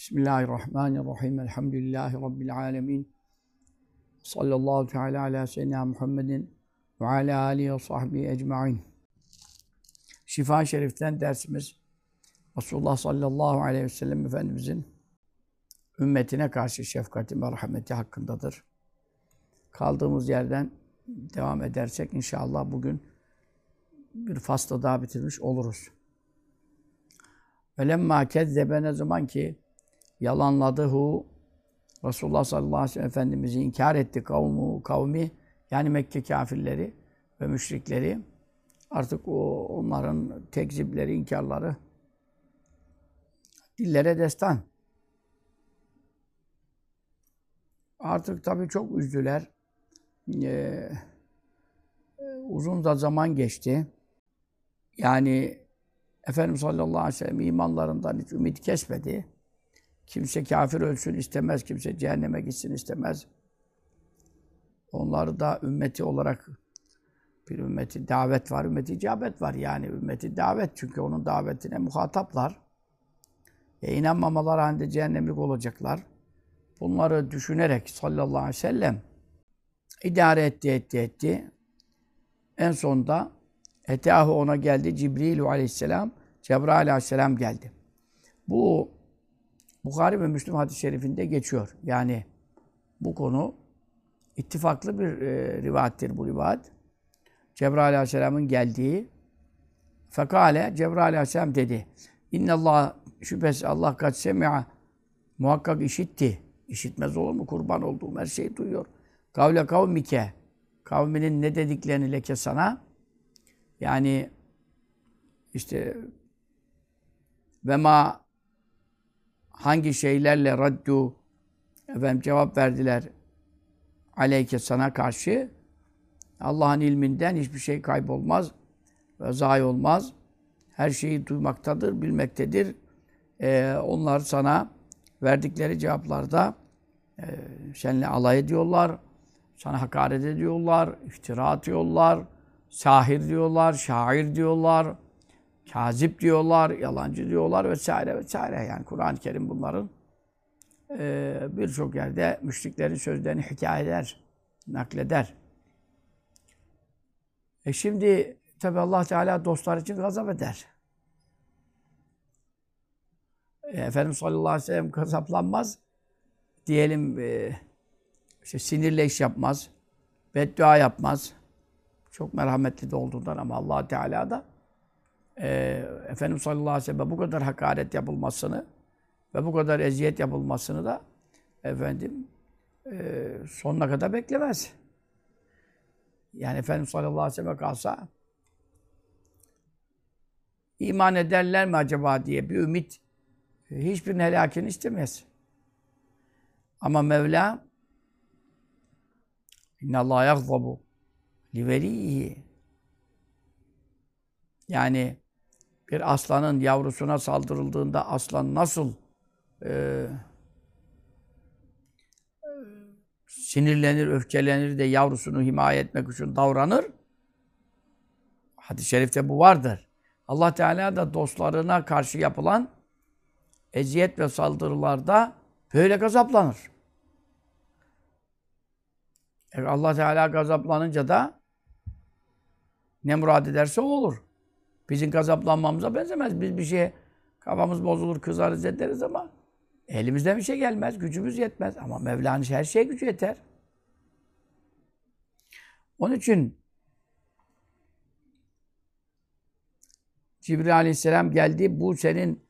Bismillahirrahmanirrahim. Elhamdülillahi Rabbil alemin. Sallallahu teala ala seyyidina Muhammedin ve ala alihi ve sahbihi ecma'in. Şifa Şerif'ten dersimiz Resulullah sallallahu aleyhi ve sellem Efendimizin ümmetine karşı şefkati, merhameti hakkındadır. Kaldığımız yerden devam edersek inşallah bugün bir faslı daha bitirmiş oluruz. Velemma kezzebe ne zaman ki yalanladı hu Resulullah sallallahu aleyhi ve sellem Efendimiz'i inkar etti kavmu, kavmi yani Mekke kafirleri ve müşrikleri artık o onların tekzipleri, inkarları dillere destan. Artık tabii çok üzdüler. Ee, uzun da zaman geçti. Yani Efendimiz sallallahu aleyhi ve sellem imanlarından hiç ümit kesmedi. Kimse kafir ölsün istemez, kimse cehenneme gitsin istemez. Onları da ümmeti olarak bir ümmeti davet var, ümmeti icabet var. Yani ümmeti davet çünkü onun davetine muhataplar. E inanmamalar halinde cehennemlik olacaklar. Bunları düşünerek sallallahu aleyhi ve sellem idare etti, etti, etti. En sonunda Etahu ona geldi. Cibril aleyhisselam, Cebrail aleyhisselam geldi. Bu Bukhari ve Müslüm hadis-i şerifinde geçiyor. Yani bu konu ittifaklı bir e, rivayettir bu rivayet. Cebrail aleyhisselamın geldiği Fekale Cebrail aleyhisselam dedi. İnne Allah şüphesiz Allah kaç semi'a muhakkak işitti. İşitmez olur mu? Kurban olduğum her şeyi duyuyor. Kavle kavmike kavminin ne dediklerini leke sana yani işte ve ma hangi şeylerle raddu efendim cevap verdiler aleyke sana karşı Allah'ın ilminden hiçbir şey kaybolmaz ve zayi olmaz. Her şeyi duymaktadır, bilmektedir. Ee, onlar sana verdikleri cevaplarda e, seninle alay ediyorlar, sana hakaret ediyorlar, iftira atıyorlar, sahir diyorlar, şair diyorlar, kazip diyorlar, yalancı diyorlar vesaire vesaire. Yani Kur'an-ı Kerim bunların e, birçok yerde müşriklerin sözlerini hikaye eder, nakleder. E şimdi tabi Allah Teala dostlar için gazap eder. E, Efendimiz sallallahu aleyhi ve sellem gazaplanmaz. Diyelim e, işte sinirle iş yapmaz. Beddua yapmaz. Çok merhametli de olduğundan ama allah Teala da e, Efendimiz sallallahu aleyhi ve sellem bu kadar hakaret yapılmasını ve bu kadar eziyet yapılmasını da efendim e, sonuna kadar beklemez. Yani Efendimiz sallallahu aleyhi ve sellem kalsa iman ederler mi acaba diye bir ümit hiçbirinin helakini istemez. Ama Mevla İnna Allah yagzabu li. Yani bir aslanın yavrusuna saldırıldığında aslan nasıl e, sinirlenir, öfkelenir de yavrusunu himaye etmek için davranır. Hadis-i şerifte bu vardır. Allah Teala da dostlarına karşı yapılan eziyet ve saldırılarda böyle gazaplanır. E Allah Teala gazaplanınca da ne murad ederse o olur. Bizim gazaplanmamıza benzemez. Biz bir şeye kafamız bozulur, kızarız ederiz ama elimizden bir şey gelmez, gücümüz yetmez. Ama Mevla'nın her şeye gücü yeter. Onun için Cibril Aleyhisselam geldi. Bu senin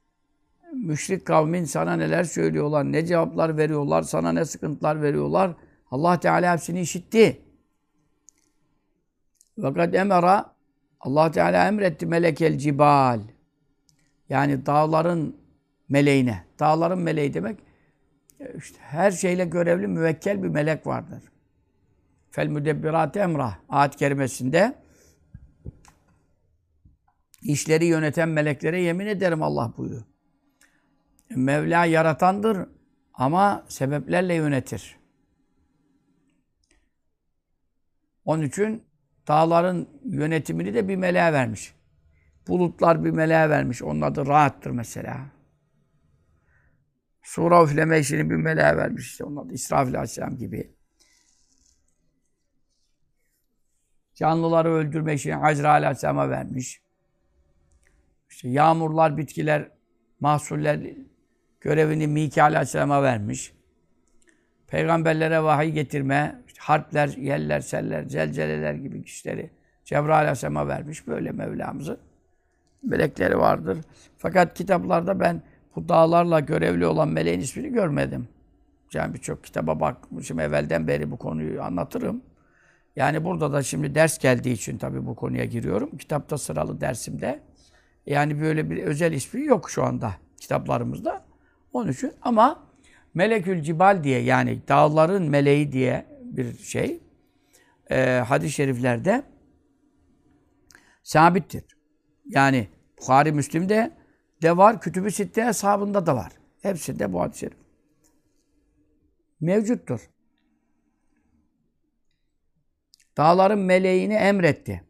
müşrik kavmin sana neler söylüyorlar, ne cevaplar veriyorlar, sana ne sıkıntılar veriyorlar. Allah Teala hepsini işitti. Fakat emera Allah Teala emretti melekel cibal. Yani dağların meleğine. Dağların meleği demek işte her şeyle görevli müvekkel bir melek vardır. Fel müdebbirat emrah ayet kerimesinde işleri yöneten meleklere yemin ederim Allah buyuruyor. Mevla yaratandır ama sebeplerle yönetir. Onun için dağların yönetimini de bir meleğe vermiş. Bulutlar bir meleğe vermiş. Onun adı rahattır mesela. Sura üfleme işini bir meleğe vermiş. İşte onlar da İsrafil Aleyhisselam gibi. Canlıları öldürme işini Azrail Aleyhisselam'a vermiş. İşte yağmurlar, bitkiler, mahsuller görevini Mikail Aleyhisselam'a vermiş. Peygamberlere vahiy getirme, harpler, yeller, seller, zelzeleler gibi işleri Cebrail Aleyhisselam'a vermiş. Böyle Mevlamızın melekleri vardır. Fakat kitaplarda ben bu dağlarla görevli olan meleğin ismini görmedim. Yani birçok kitaba bakmışım evvelden beri bu konuyu anlatırım. Yani burada da şimdi ders geldiği için tabii bu konuya giriyorum. Kitapta sıralı dersimde. Yani böyle bir özel ismi yok şu anda kitaplarımızda. Onun için ama Melekül Cibal diye yani dağların meleği diye bir şey e, hadis-i şeriflerde sabittir. Yani Bukhari Müslim'de de var, Kütüb-i Sitte hesabında da var. Hepsinde bu hadis-i şerif. Mevcuttur. Dağların meleğini emretti.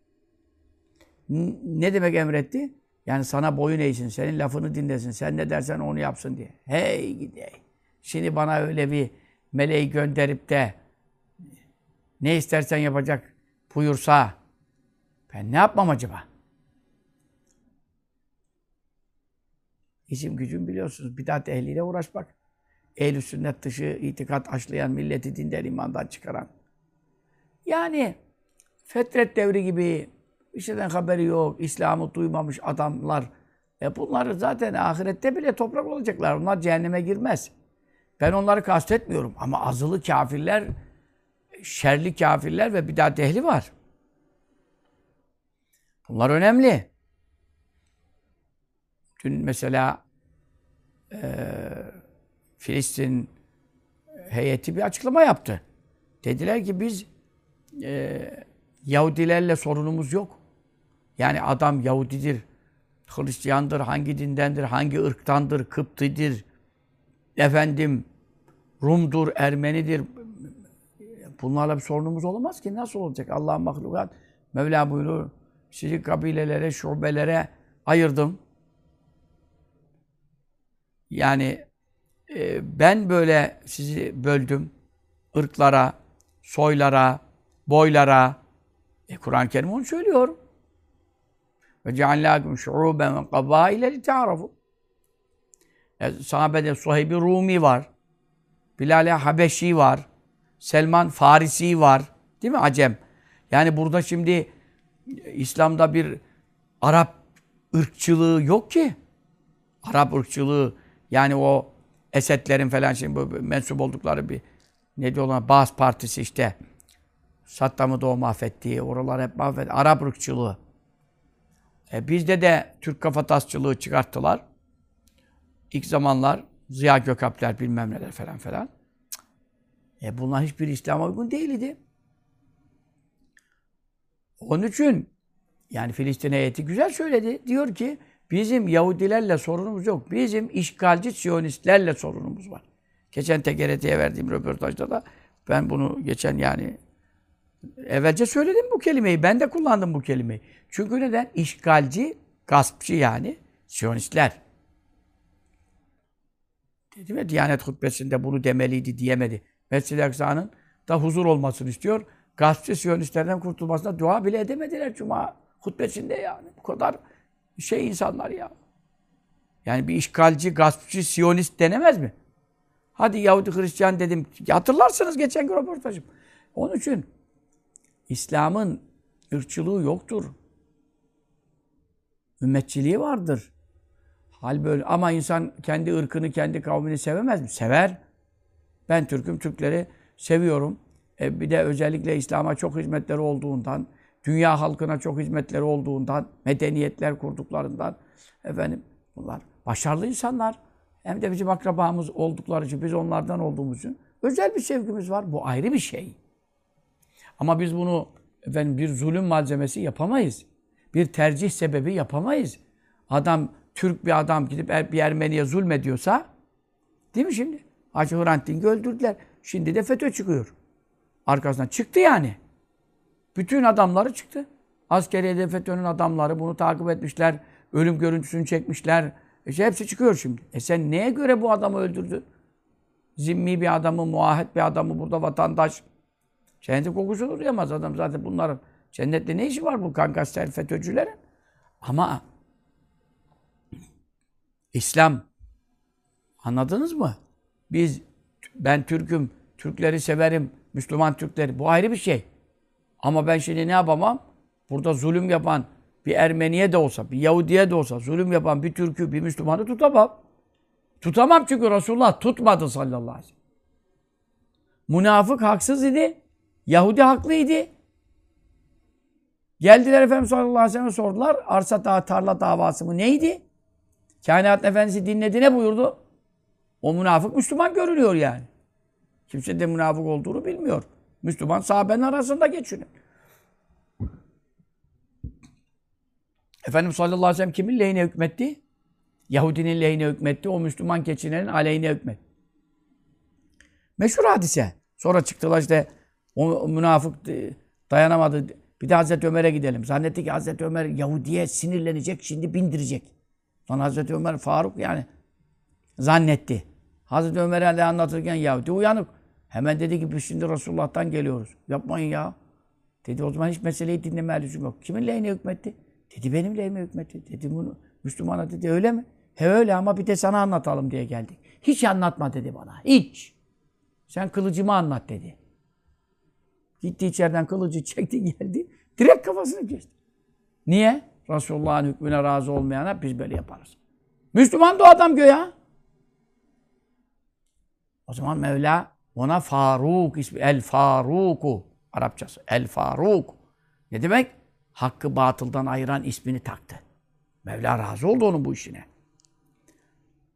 Ne demek emretti? Yani sana boyun eğsin, senin lafını dinlesin, sen ne dersen onu yapsın diye. Hey gidey. Şimdi bana öyle bir meleği gönderip de ne istersen yapacak buyursa ben ne yapmam acaba? İşim gücüm biliyorsunuz. Bidat ehliyle uğraşmak. Ehl-i sünnet dışı itikat aşlayan, milleti dinden imandan çıkaran. Yani fetret devri gibi bir şeyden haberi yok, İslam'ı duymamış adamlar. E bunları zaten ahirette bile toprak olacaklar. Onlar cehenneme girmez. Ben onları kastetmiyorum. Ama azılı kafirler, şerli kafirler ve bidat ehli var. Bunlar önemli. Dün mesela e, Filistin heyeti bir açıklama yaptı. Dediler ki biz e, Yahudilerle sorunumuz yok. Yani adam Yahudidir, Hristiyandır, hangi dindendir, hangi ırktandır, Kıptidir, efendim Rumdur, Ermenidir. Bunlarla bir sorunumuz olamaz ki. Nasıl olacak? Allah'ın mahlukat. Mevla buyurur. Sizi kabilelere, şubelere ayırdım. Yani e, ben böyle sizi böldüm. ırklara, soylara, boylara. E, Kur'an-ı Kerim onu söylüyor. Ve ceallâkum şu'ûben ve kabâile li ta'rafu. E, sahabede Suheyb-i Rumi var. Bilal-i Habeşi var. Selman Farisi var. Değil mi? Acem. Yani burada şimdi İslam'da bir Arap ırkçılığı yok ki. Arap ırkçılığı yani o Esedlerin falan şimdi mensup oldukları bir ne diyorlar Bağız Partisi işte Saddam'ı da o mahvettiği, oralar hep mahvetti. Arap ırkçılığı. E bizde de Türk kafatasçılığı çıkarttılar. İlk zamanlar Ziya Gökalpler bilmem neler falan falan. E bunlar hiçbir İslam'a uygun değildi. Onun için yani Filistin heyeti güzel söyledi. Diyor ki bizim Yahudilerle sorunumuz yok. Bizim işgalci Siyonistlerle sorunumuz var. Geçen TGRT'ye verdiğim röportajda da ben bunu geçen yani evvelce söyledim bu kelimeyi. Ben de kullandım bu kelimeyi. Çünkü neden? İşgalci, gaspçı yani Siyonistler. Dedim ya Diyanet hutbesinde bunu demeliydi diyemedi. Mescid-i Aksa'nın da huzur olmasını istiyor. Gaspçı Siyonistlerden kurtulmasına dua bile edemediler Cuma hutbesinde yani. Bu kadar şey insanlar ya. Yani bir işgalci, gaspçı, Siyonist denemez mi? Hadi Yahudi Hristiyan dedim. Hatırlarsınız geçen gün röportajım. Onun için İslam'ın ırkçılığı yoktur. Ümmetçiliği vardır. Hal böyle. Ama insan kendi ırkını, kendi kavmini sevemez mi? Sever. Ben Türk'üm, Türkleri seviyorum. E bir de özellikle İslam'a çok hizmetleri olduğundan, dünya halkına çok hizmetleri olduğundan, medeniyetler kurduklarından, efendim bunlar başarılı insanlar. Hem de bizim akrabamız oldukları için, biz onlardan olduğumuz için özel bir sevgimiz var. Bu ayrı bir şey. Ama biz bunu efendim bir zulüm malzemesi yapamayız. Bir tercih sebebi yapamayız. Adam, Türk bir adam gidip bir Ermeniye zulmediyorsa, değil mi şimdi? Hacı Hrant Dink'i öldürdüler. Şimdi de FETÖ çıkıyor. Arkasından çıktı yani. Bütün adamları çıktı. Askeriyede FETÖ'nün adamları bunu takip etmişler. Ölüm görüntüsünü çekmişler. İşte hepsi çıkıyor şimdi. E sen neye göre bu adamı öldürdün? Zimmi bir adamı, muahit bir adamı, burada vatandaş. Cennetin kokusunu duyamaz adam zaten bunların. Cennette ne işi var bu kangastel FETÖ'cülerin? Ama İslam anladınız mı? Biz ben Türk'üm, Türkleri severim, Müslüman Türkleri. Bu ayrı bir şey. Ama ben şimdi ne yapamam? Burada zulüm yapan bir Ermeniye de olsa, bir Yahudiye de olsa zulüm yapan bir Türk'ü, bir Müslümanı tutamam. Tutamam çünkü Resulullah tutmadı sallallahu aleyhi ve sellem. Münafık haksız idi. Yahudi haklıydı. Geldiler Efendimiz sallallahu aleyhi ve sellem sordular. Arsa dağı, tarla davası mı neydi? Kainat Efendisi dinledi ne buyurdu? O münafık Müslüman görünüyor yani. Kimse de münafık olduğunu bilmiyor. Müslüman sahabenin arasında geçiniyor. Efendimiz sallallahu aleyhi ve sellem kimin lehine hükmetti? Yahudinin lehine hükmetti. O Müslüman keçinenin aleyhine hükmetti. Meşhur hadise. Sonra çıktılar işte o münafık e, dayanamadı. Bir de Hazreti Ömer'e gidelim. Zannetti ki Hazreti Ömer Yahudi'ye sinirlenecek, şimdi bindirecek. Sonra Hazreti Ömer Faruk yani zannetti. Hazreti Ömer'e anlatırken Yahudi uyanık. Hemen dedi ki biz şimdi Resulullah'tan geliyoruz. Yapmayın ya. Dedi o zaman hiç meseleyi dinleme lüzum yok. Kimin lehine hükmetti? Dedi benim lehime hükmetti. Dedi bunu Müslümana dedi öyle mi? He öyle ama bir de sana anlatalım diye geldik. Hiç anlatma dedi bana. Hiç. Sen kılıcımı anlat dedi. Gitti içeriden kılıcı çekti geldi. Direkt kafasını kesti. Niye? Resulullah'ın hükmüne razı olmayana biz böyle yaparız. Müslüman da o adam göya. O zaman Mevla ona Faruk ismi. El Faruku. Arapçası. El Faruk. Ne demek? Hakkı batıldan ayıran ismini taktı. Mevla razı oldu onun bu işine.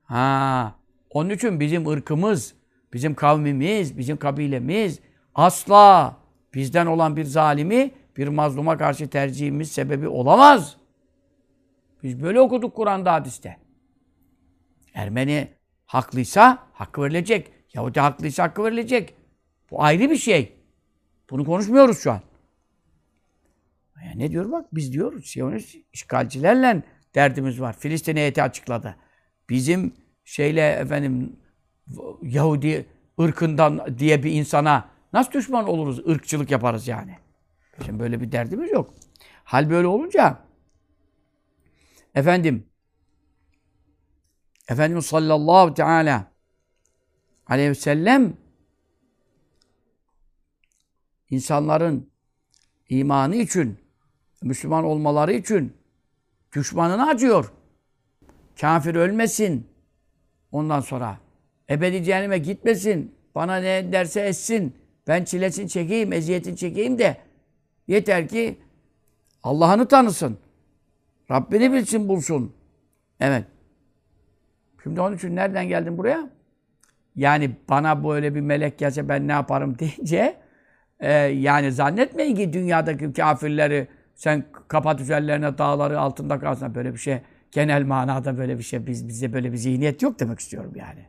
Ha, onun için bizim ırkımız, bizim kavmimiz, bizim kabilemiz asla bizden olan bir zalimi bir mazluma karşı tercihimiz sebebi olamaz. Biz böyle okuduk Kur'an'da, hadiste. Ermeni haklıysa hakkı verilecek. Yahudi haklıysa hakkı verilecek. Bu ayrı bir şey. Bunu konuşmuyoruz şu an. Ya ne diyor bak biz diyoruz Siyonist işgalcilerle derdimiz var. Filistin heyeti açıkladı. Bizim şeyle efendim Yahudi ırkından diye bir insana nasıl düşman oluruz? ırkçılık yaparız yani. Bizim böyle bir derdimiz yok. Hal böyle olunca efendim Efendimiz sallallahu teala aleyhi ve sellem insanların imanı için, Müslüman olmaları için düşmanını acıyor. Kafir ölmesin. Ondan sonra ebedi cehenneme gitmesin. Bana ne derse etsin. Ben çilesini çekeyim, eziyetini çekeyim de yeter ki Allah'ını tanısın. Rabbini bilsin, bulsun. Evet. Şimdi onun için nereden geldin buraya? Yani bana böyle bir melek gelse ben ne yaparım deyince e, yani zannetmeyin ki dünyadaki kafirleri sen kapat üzerlerine dağları altında kalsın. Böyle bir şey genel manada böyle bir şey biz bize böyle bir zihniyet yok demek istiyorum yani.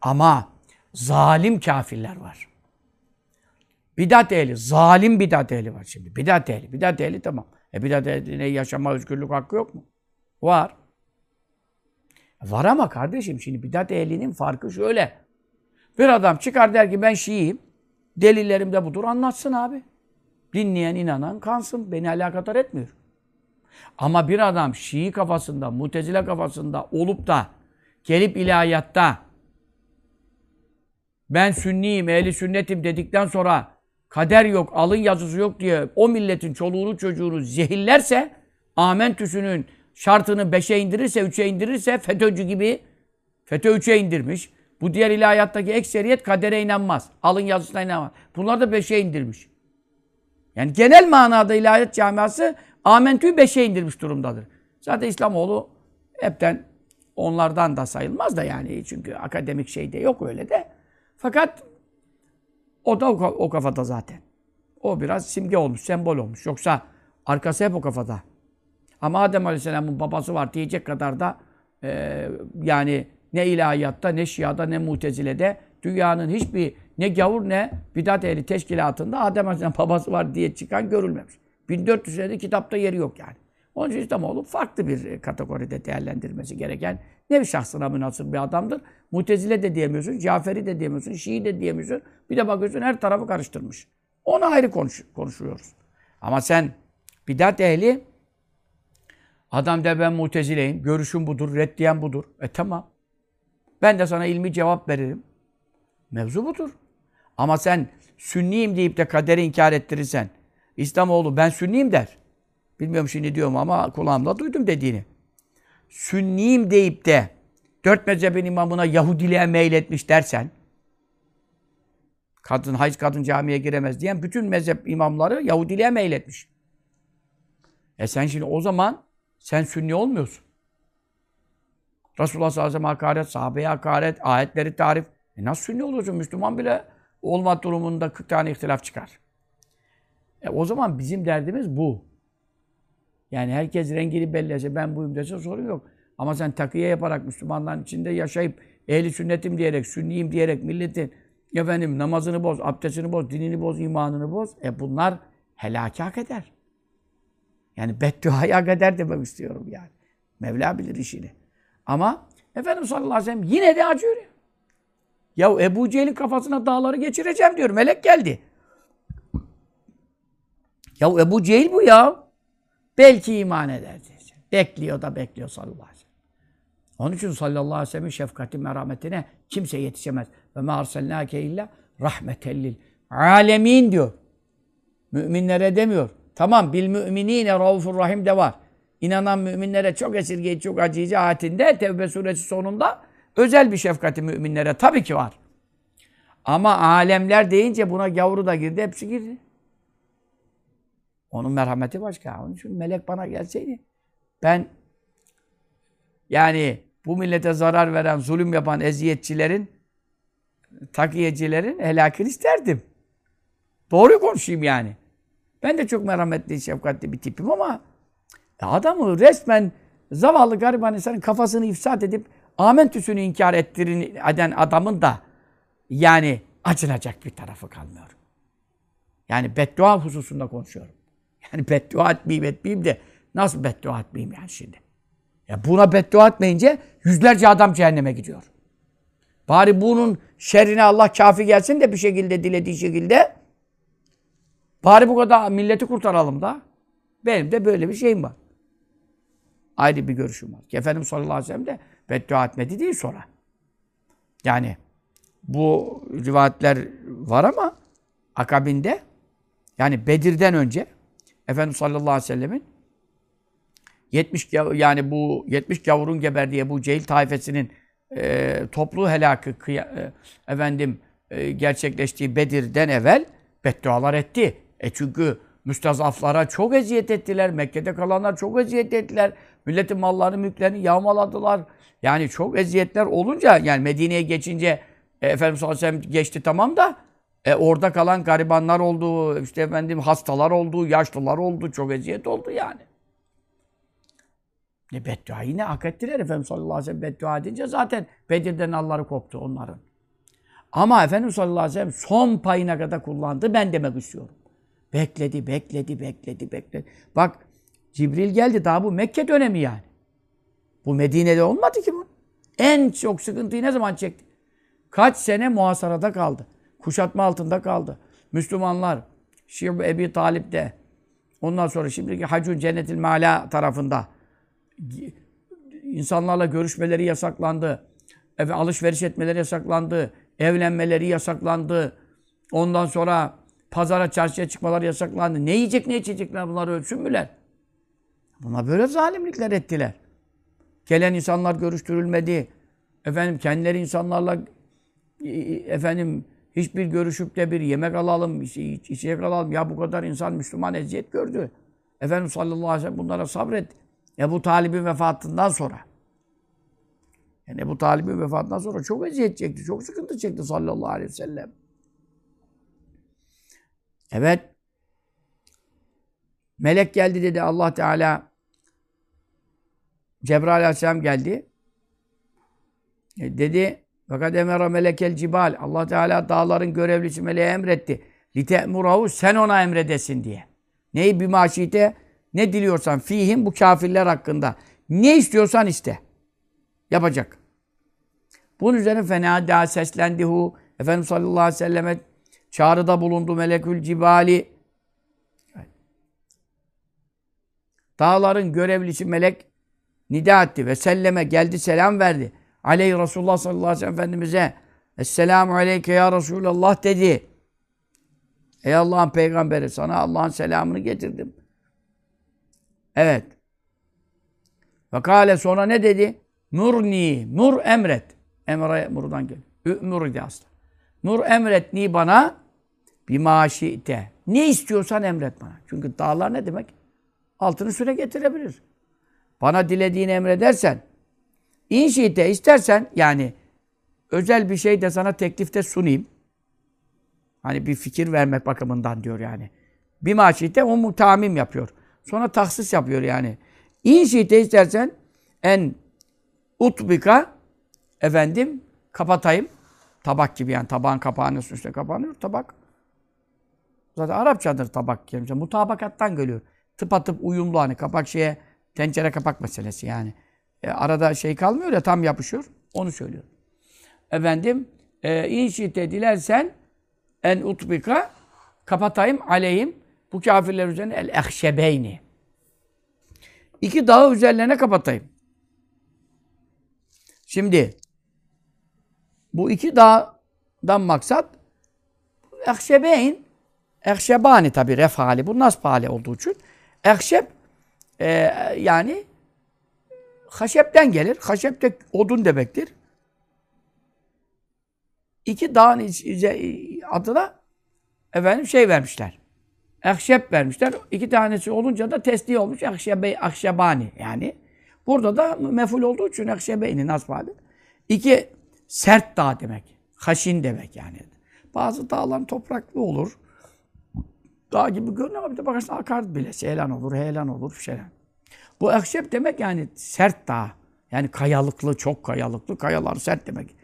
Ama zalim kafirler var. Bidat ehli, zalim bidat ehli var şimdi. Bidat ehli, bidat ehli tamam. E bidat ehline yaşama özgürlük hakkı yok mu? Var. Var ama kardeşim şimdi bidat ehlinin farkı şöyle. Bir adam çıkar der ki ben Şiiyim. Delillerim de budur anlatsın abi. Dinleyen inanan kansın. Beni alakadar etmiyor. Ama bir adam Şii kafasında, Mutezile kafasında olup da gelip ilahiyatta ben sünniyim, ehli sünnetim dedikten sonra kader yok, alın yazısı yok diye o milletin çoluğunu çocuğunu zehirlerse amentüsünün şartını beşe indirirse, üçe indirirse FETÖ'cü gibi FETÖ üçe indirmiş. Bu diğer ilahiyattaki ekseriyet kadere inanmaz. Alın yazısına inanmaz. Bunlar da beşe indirmiş. Yani genel manada ilahiyat camiası Amentü'yü beşe indirmiş durumdadır. Zaten İslamoğlu hepten onlardan da sayılmaz da yani. Çünkü akademik şey de yok öyle de. Fakat o da o, kafada zaten. O biraz simge olmuş, sembol olmuş. Yoksa arkası hep o kafada. Ama Adem Aleyhisselam'ın babası var diyecek kadar da e, yani ne ilahiyatta, ne şiada, ne mutezilede dünyanın hiçbir ne gavur ne bidat ehli teşkilatında Adem Aleyhisselam babası var diye çıkan görülmemiş. 1400 senedir kitapta yeri yok yani. Onun için İslamoğlu farklı bir kategoride değerlendirmesi gereken nevi şahsına münasır bir adamdır. Mutezile de diyemiyorsun, Caferi de diyemiyorsun, Şii de diyemiyorsun. Bir de bakıyorsun her tarafı karıştırmış. Onu ayrı konuş, konuşuyoruz. Ama sen bidat ehli adam der ben mutezileyim, görüşüm budur, reddiyen budur. E tamam. Ben de sana ilmi cevap veririm. Mevzu budur. Ama sen sünniyim deyip de kaderi inkar ettirirsen, İslamoğlu ben sünniyim der. Bilmiyorum şimdi diyorum ama kulağımda duydum dediğini. Sünniyim deyip de dört mezhebin imamına Yahudiliğe meyletmiş dersen, kadın, hayız kadın camiye giremez diyen bütün mezhep imamları Yahudiliğe meyletmiş. E sen şimdi o zaman sen sünni olmuyorsun. Resulullah sallallahu aleyhi ve sellem hakaret, sahabeye hakaret, ayetleri tarif. E nasıl sünni oluyorsun? Müslüman bile olma durumunda 40 tane ihtilaf çıkar. E o zaman bizim derdimiz bu. Yani herkes rengini bellese, ben buyum dese sorun yok. Ama sen takiye yaparak Müslümanların içinde yaşayıp, ehli sünnetim diyerek, sünniyim diyerek milletin efendim namazını boz, abdestini boz, dinini boz, imanını boz. E bunlar helaki hak eder. Yani bedduayı hak eder demek istiyorum yani. Mevla bilir işini. Ama Efendimiz sallallahu aleyhi ve sellem yine de acıyor ya. Ya Ebu Cehil'in kafasına dağları geçireceğim diyor. Melek geldi. Ya Ebu Cehil bu ya. Belki iman eder diyecek. Bekliyor da bekliyor sallallahu aleyhi ve sellem. Onun için sallallahu aleyhi ve sellem'in şefkati merhametine kimse yetişemez. Ve ma arsalnâke illa rahmetellil alemin diyor. Müminlere demiyor. Tamam bil müminine raufur rahim de var. İnanan müminlere çok esirgeyici, çok acıyıcı ayetinde Tevbe suresi sonunda özel bir şefkati müminlere tabii ki var. Ama alemler deyince buna gavuru da girdi, hepsi girdi. Onun merhameti başka. Onun için melek bana gelseydi ben yani bu millete zarar veren, zulüm yapan eziyetçilerin, takiyecilerin helakını isterdim. Doğru konuşayım yani. Ben de çok merhametli, şefkatli bir tipim ama adamı resmen zavallı gariban insanın kafasını ifsat edip amentüsünü inkar ettirin eden adamın da yani acınacak bir tarafı kalmıyor. Yani beddua hususunda konuşuyorum. Yani beddua etmeyeyim etmeyeyim de nasıl beddua etmeyeyim yani şimdi? Ya buna beddua etmeyince yüzlerce adam cehenneme gidiyor. Bari bunun şerrine Allah kafi gelsin de bir şekilde dilediği şekilde bari bu kadar milleti kurtaralım da. Benim de böyle bir şeyim var. Ayrı bir görüşüm var. Efendimiz sallallahu aleyhi ve sellem de beddua etmedi değil sonra. Yani bu rivayetler var ama akabinde yani Bedir'den önce Efendimiz sallallahu aleyhi ve sellemin 70 yani bu 70 gavurun geberdiği bu Cehil taifesinin e, toplu helakı e, efendim e, gerçekleştiği Bedir'den evvel beddualar etti. E çünkü müstazaflara çok eziyet ettiler. Mekke'de kalanlar çok eziyet ettiler. Milletin mallarını, mülklerini yağmaladılar. Yani çok eziyetler olunca yani Medine'ye geçince e, Efendimiz sallallahu aleyhi ve geçti tamam da e, orada kalan garibanlar oldu, işte efendim hastalar oldu, yaşlılar oldu, çok eziyet oldu yani. Ne beddua yine hak ettiler Efendimiz sallallahu aleyhi ve sellem beddua edince zaten Bedir'den nalları koptu onların. Ama Efendimiz sallallahu aleyhi ve sellem son payına kadar kullandı ben demek istiyorum. Bekledi, bekledi, bekledi, bekledi. Bak Cibril geldi daha bu Mekke dönemi yani. Bu Medine'de olmadı ki bu. En çok sıkıntıyı ne zaman çekti? Kaç sene muhasarada kaldı. Kuşatma altında kaldı. Müslümanlar Şirb Ebi Talip'te ondan sonra şimdiki Hacun Cennetil Mala tarafında insanlarla görüşmeleri yasaklandı. Efe, alışveriş etmeleri yasaklandı. Evlenmeleri yasaklandı. Ondan sonra pazara çarşıya çıkmaları yasaklandı. Ne yiyecek ne içecekler bunları ölçün müler? Buna böyle zalimlikler ettiler. Gelen insanlar görüştürülmedi. Efendim kendileri insanlarla efendim hiçbir görüşüp de bir yemek alalım, içecek alalım. Ya bu kadar insan Müslüman eziyet gördü. Efendim sallallahu aleyhi ve sellem bunlara sabret. Ebu Talib'in vefatından sonra. Yani Ebu Talib'in vefatından sonra çok eziyet çekti. Çok sıkıntı çekti sallallahu aleyhi ve sellem. Evet. Melek geldi dedi Allah Teala. Cebrail aleyhisselam geldi. E dedi fakat emera melekel cibal. Allah Teala dağların görevlisi meleğe emretti. Lite'murahu sen ona emredesin diye. Neyi bir maşite? Ne diliyorsan fihim bu kafirler hakkında. Ne istiyorsan iste. Yapacak. Bunun üzerine fena daha seslendi hu. Efendimiz sallallahu aleyhi ve selleme çağrıda bulundu melekül cibali. Dağların görevlisi melek nida etti ve selleme geldi selam verdi. Aleyhi Resulullah sallallahu aleyhi ve sellem Efendimiz'e Esselamu aleyke ya Resulallah dedi. Ey Allah'ın peygamberi sana Allah'ın selamını getirdim. Evet. Ve kâle sonra ne dedi? Nurni, nur emret. Emre buradan geliyor. Ü'mür idi aslında. Nur emretni bana bir maşite. Ne istiyorsan emret bana. Çünkü dağlar ne demek? Altını süre getirebilir. Bana dilediğini emredersen, inşite istersen yani özel bir şey de sana teklifte sunayım. Hani bir fikir vermek bakımından diyor yani. Bir maşite o mutamim yapıyor. Sonra tahsis yapıyor yani. İnşite istersen en utbika efendim kapatayım. Tabak gibi yani tabağın kapağının üstüne kapanıyor tabak. Zaten Arapçadır tabak kelimesi. Mutabakattan geliyor. Tıpatıp uyumlu hani kapak şeye tencere kapak meselesi yani. E, arada şey kalmıyor ya tam yapışıyor. Onu söylüyor. Efendim e, inşite dilersen en utbika kapatayım aleyhim bu kafirler üzerine el ehşebeyni. İki dağı üzerlerine kapatayım. Şimdi bu iki dağdan maksat ehşebeyn ehşebani tabi ref hali bu nasb hali olduğu için ehşeb e, yani haşepten gelir. Haşep de odun demektir. İki dağın adına efendim şey vermişler. Ehşep vermişler. İki tanesi olunca da tesli olmuş. Ehşebe, ahşebani yani. Burada da meful olduğu için ehşebeyni nasb hali. İki sert dağ demek. Haşin demek yani. Bazı dağlar topraklı olur. Dağ gibi görünüyor ama bir de bakarsın akar bile. Seylan olur, heyelan olur, şeyler. Bu ehşep demek yani sert dağ. Yani kayalıklı, çok kayalıklı. Kayalar sert demek.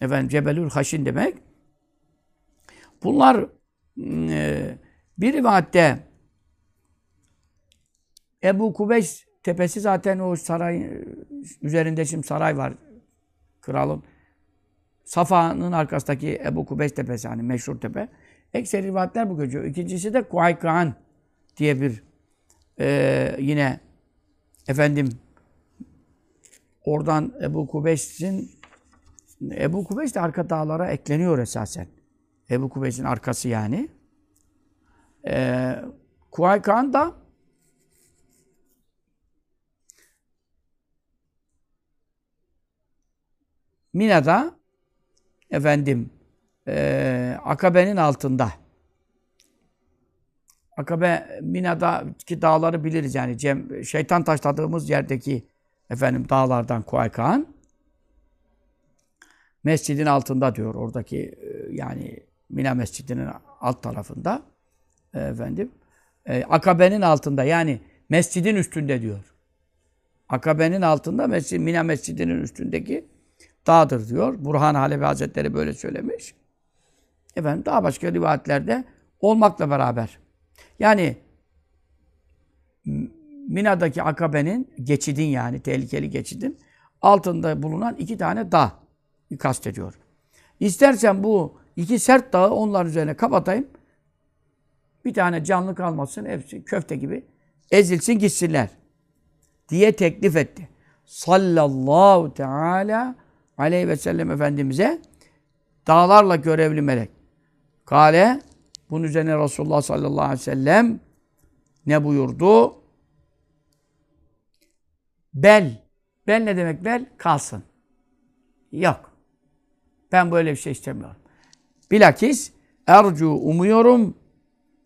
Efendim Cebelül Haşin demek. Bunlar e, bir rivayette Ebu Kubeys tepesi zaten o saray üzerinde şimdi saray var. Kralın Safa'nın arkasındaki Ebu Kubeys tepesi hani meşhur tepe. Ekseri rivayetler bu geçiyor. İkincisi de Kuaykaan diye bir e, yine efendim oradan Ebu Kubeys'in Ebu Kubeys de arka dağlara ekleniyor esasen. Ebu Kubeys'in arkası yani. E, Kuaykaan da Mina'da efendim e, Akabe'nin altında. Akabe Mina'daki dağları biliriz yani. Cem, şeytan taşladığımız yerdeki efendim dağlardan Kuaykan. Mescidin altında diyor. Oradaki e, yani Mina Mescidi'nin alt tarafında. E, efendim. E, Akabe'nin altında yani mescidin üstünde diyor. Akabe'nin altında mescid, Mina Mescidi'nin üstündeki dağdır diyor. Burhan Halebi Hazretleri böyle söylemiş. Efendim daha başka rivayetlerde olmakla beraber. Yani Mina'daki akabenin, geçidin yani tehlikeli geçidin altında bulunan iki tane dağ kastediyor. İstersen bu iki sert dağı onlar üzerine kapatayım. Bir tane canlı kalmasın, hepsi köfte gibi ezilsin gitsinler diye teklif etti. Sallallahu teala aleyhi ve sellem Efendimiz'e dağlarla görevli melek. Kale bunun üzerine Resulullah sallallahu aleyhi ve sellem ne buyurdu? Bel. Bel ne demek bel? Kalsın. Yok. Ben böyle bir şey istemiyorum. Bilakis ercu umuyorum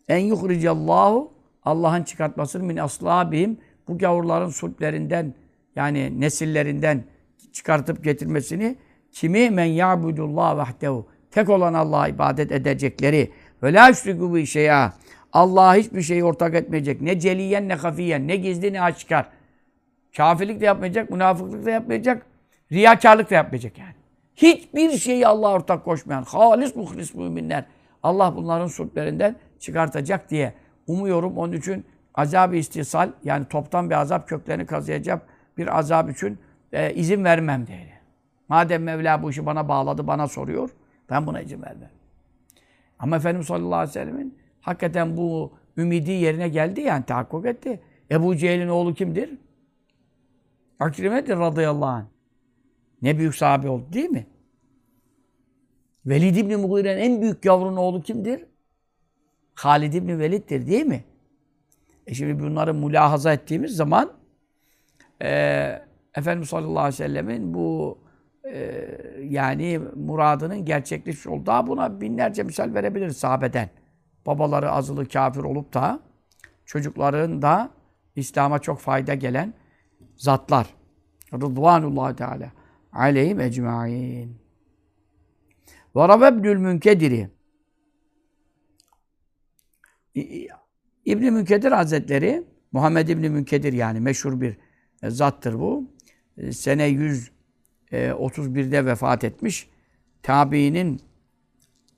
en yuhricallahu Allah'ın çıkartmasını min aslabihim bu gavurların sulplerinden yani nesillerinden çıkartıp getirmesini kimi men ya'budullah vahdehu tek olan Allah'a ibadet edecekleri ve la yüşriku bi şey'a Allah'a hiçbir şeyi ortak etmeyecek. Ne celiyen ne hafiyen, ne gizli ne açıkar. Kafirlik de yapmayacak, münafıklık da yapmayacak, riyakarlık da yapmayacak yani. Hiçbir şeyi Allah'a ortak koşmayan, halis muhlis müminler Allah bunların sulplerinden çıkartacak diye umuyorum. Onun için azab-ı istisal yani toptan bir azap köklerini kazıyacak bir azap için e, izin vermem dedi. Madem Mevla bu işi bana bağladı, bana soruyor, ben buna izin vermem. Ama Efendimiz sallallahu aleyhi ve sellemin hakikaten bu ümidi yerine geldi yani tahakkuk etti. Ebu Cehil'in oğlu kimdir? Akrime'dir radıyallahu anh. Ne büyük sahabe oldu değil mi? Velid İbni Mughire'nin en büyük yavrunun oğlu kimdir? Halid İbni Velid'dir değil mi? E şimdi bunları mülahaza ettiğimiz zaman e, Efendimiz sallallahu aleyhi ve sellemin bu yani muradının gerçekleşmiş oldu. Daha buna binlerce misal verebiliriz sahabeden. Babaları azılı kafir olup da çocukların da İslam'a çok fayda gelen zatlar. Rıdvanullah Teala aleyhim ecmaîn. Ve Rabebnül Münkedir'i İbn Münkedir Hazretleri Muhammed İbn Münkedir yani meşhur bir e, zattır bu. E, sene 131'de e, vefat etmiş. Tabiinin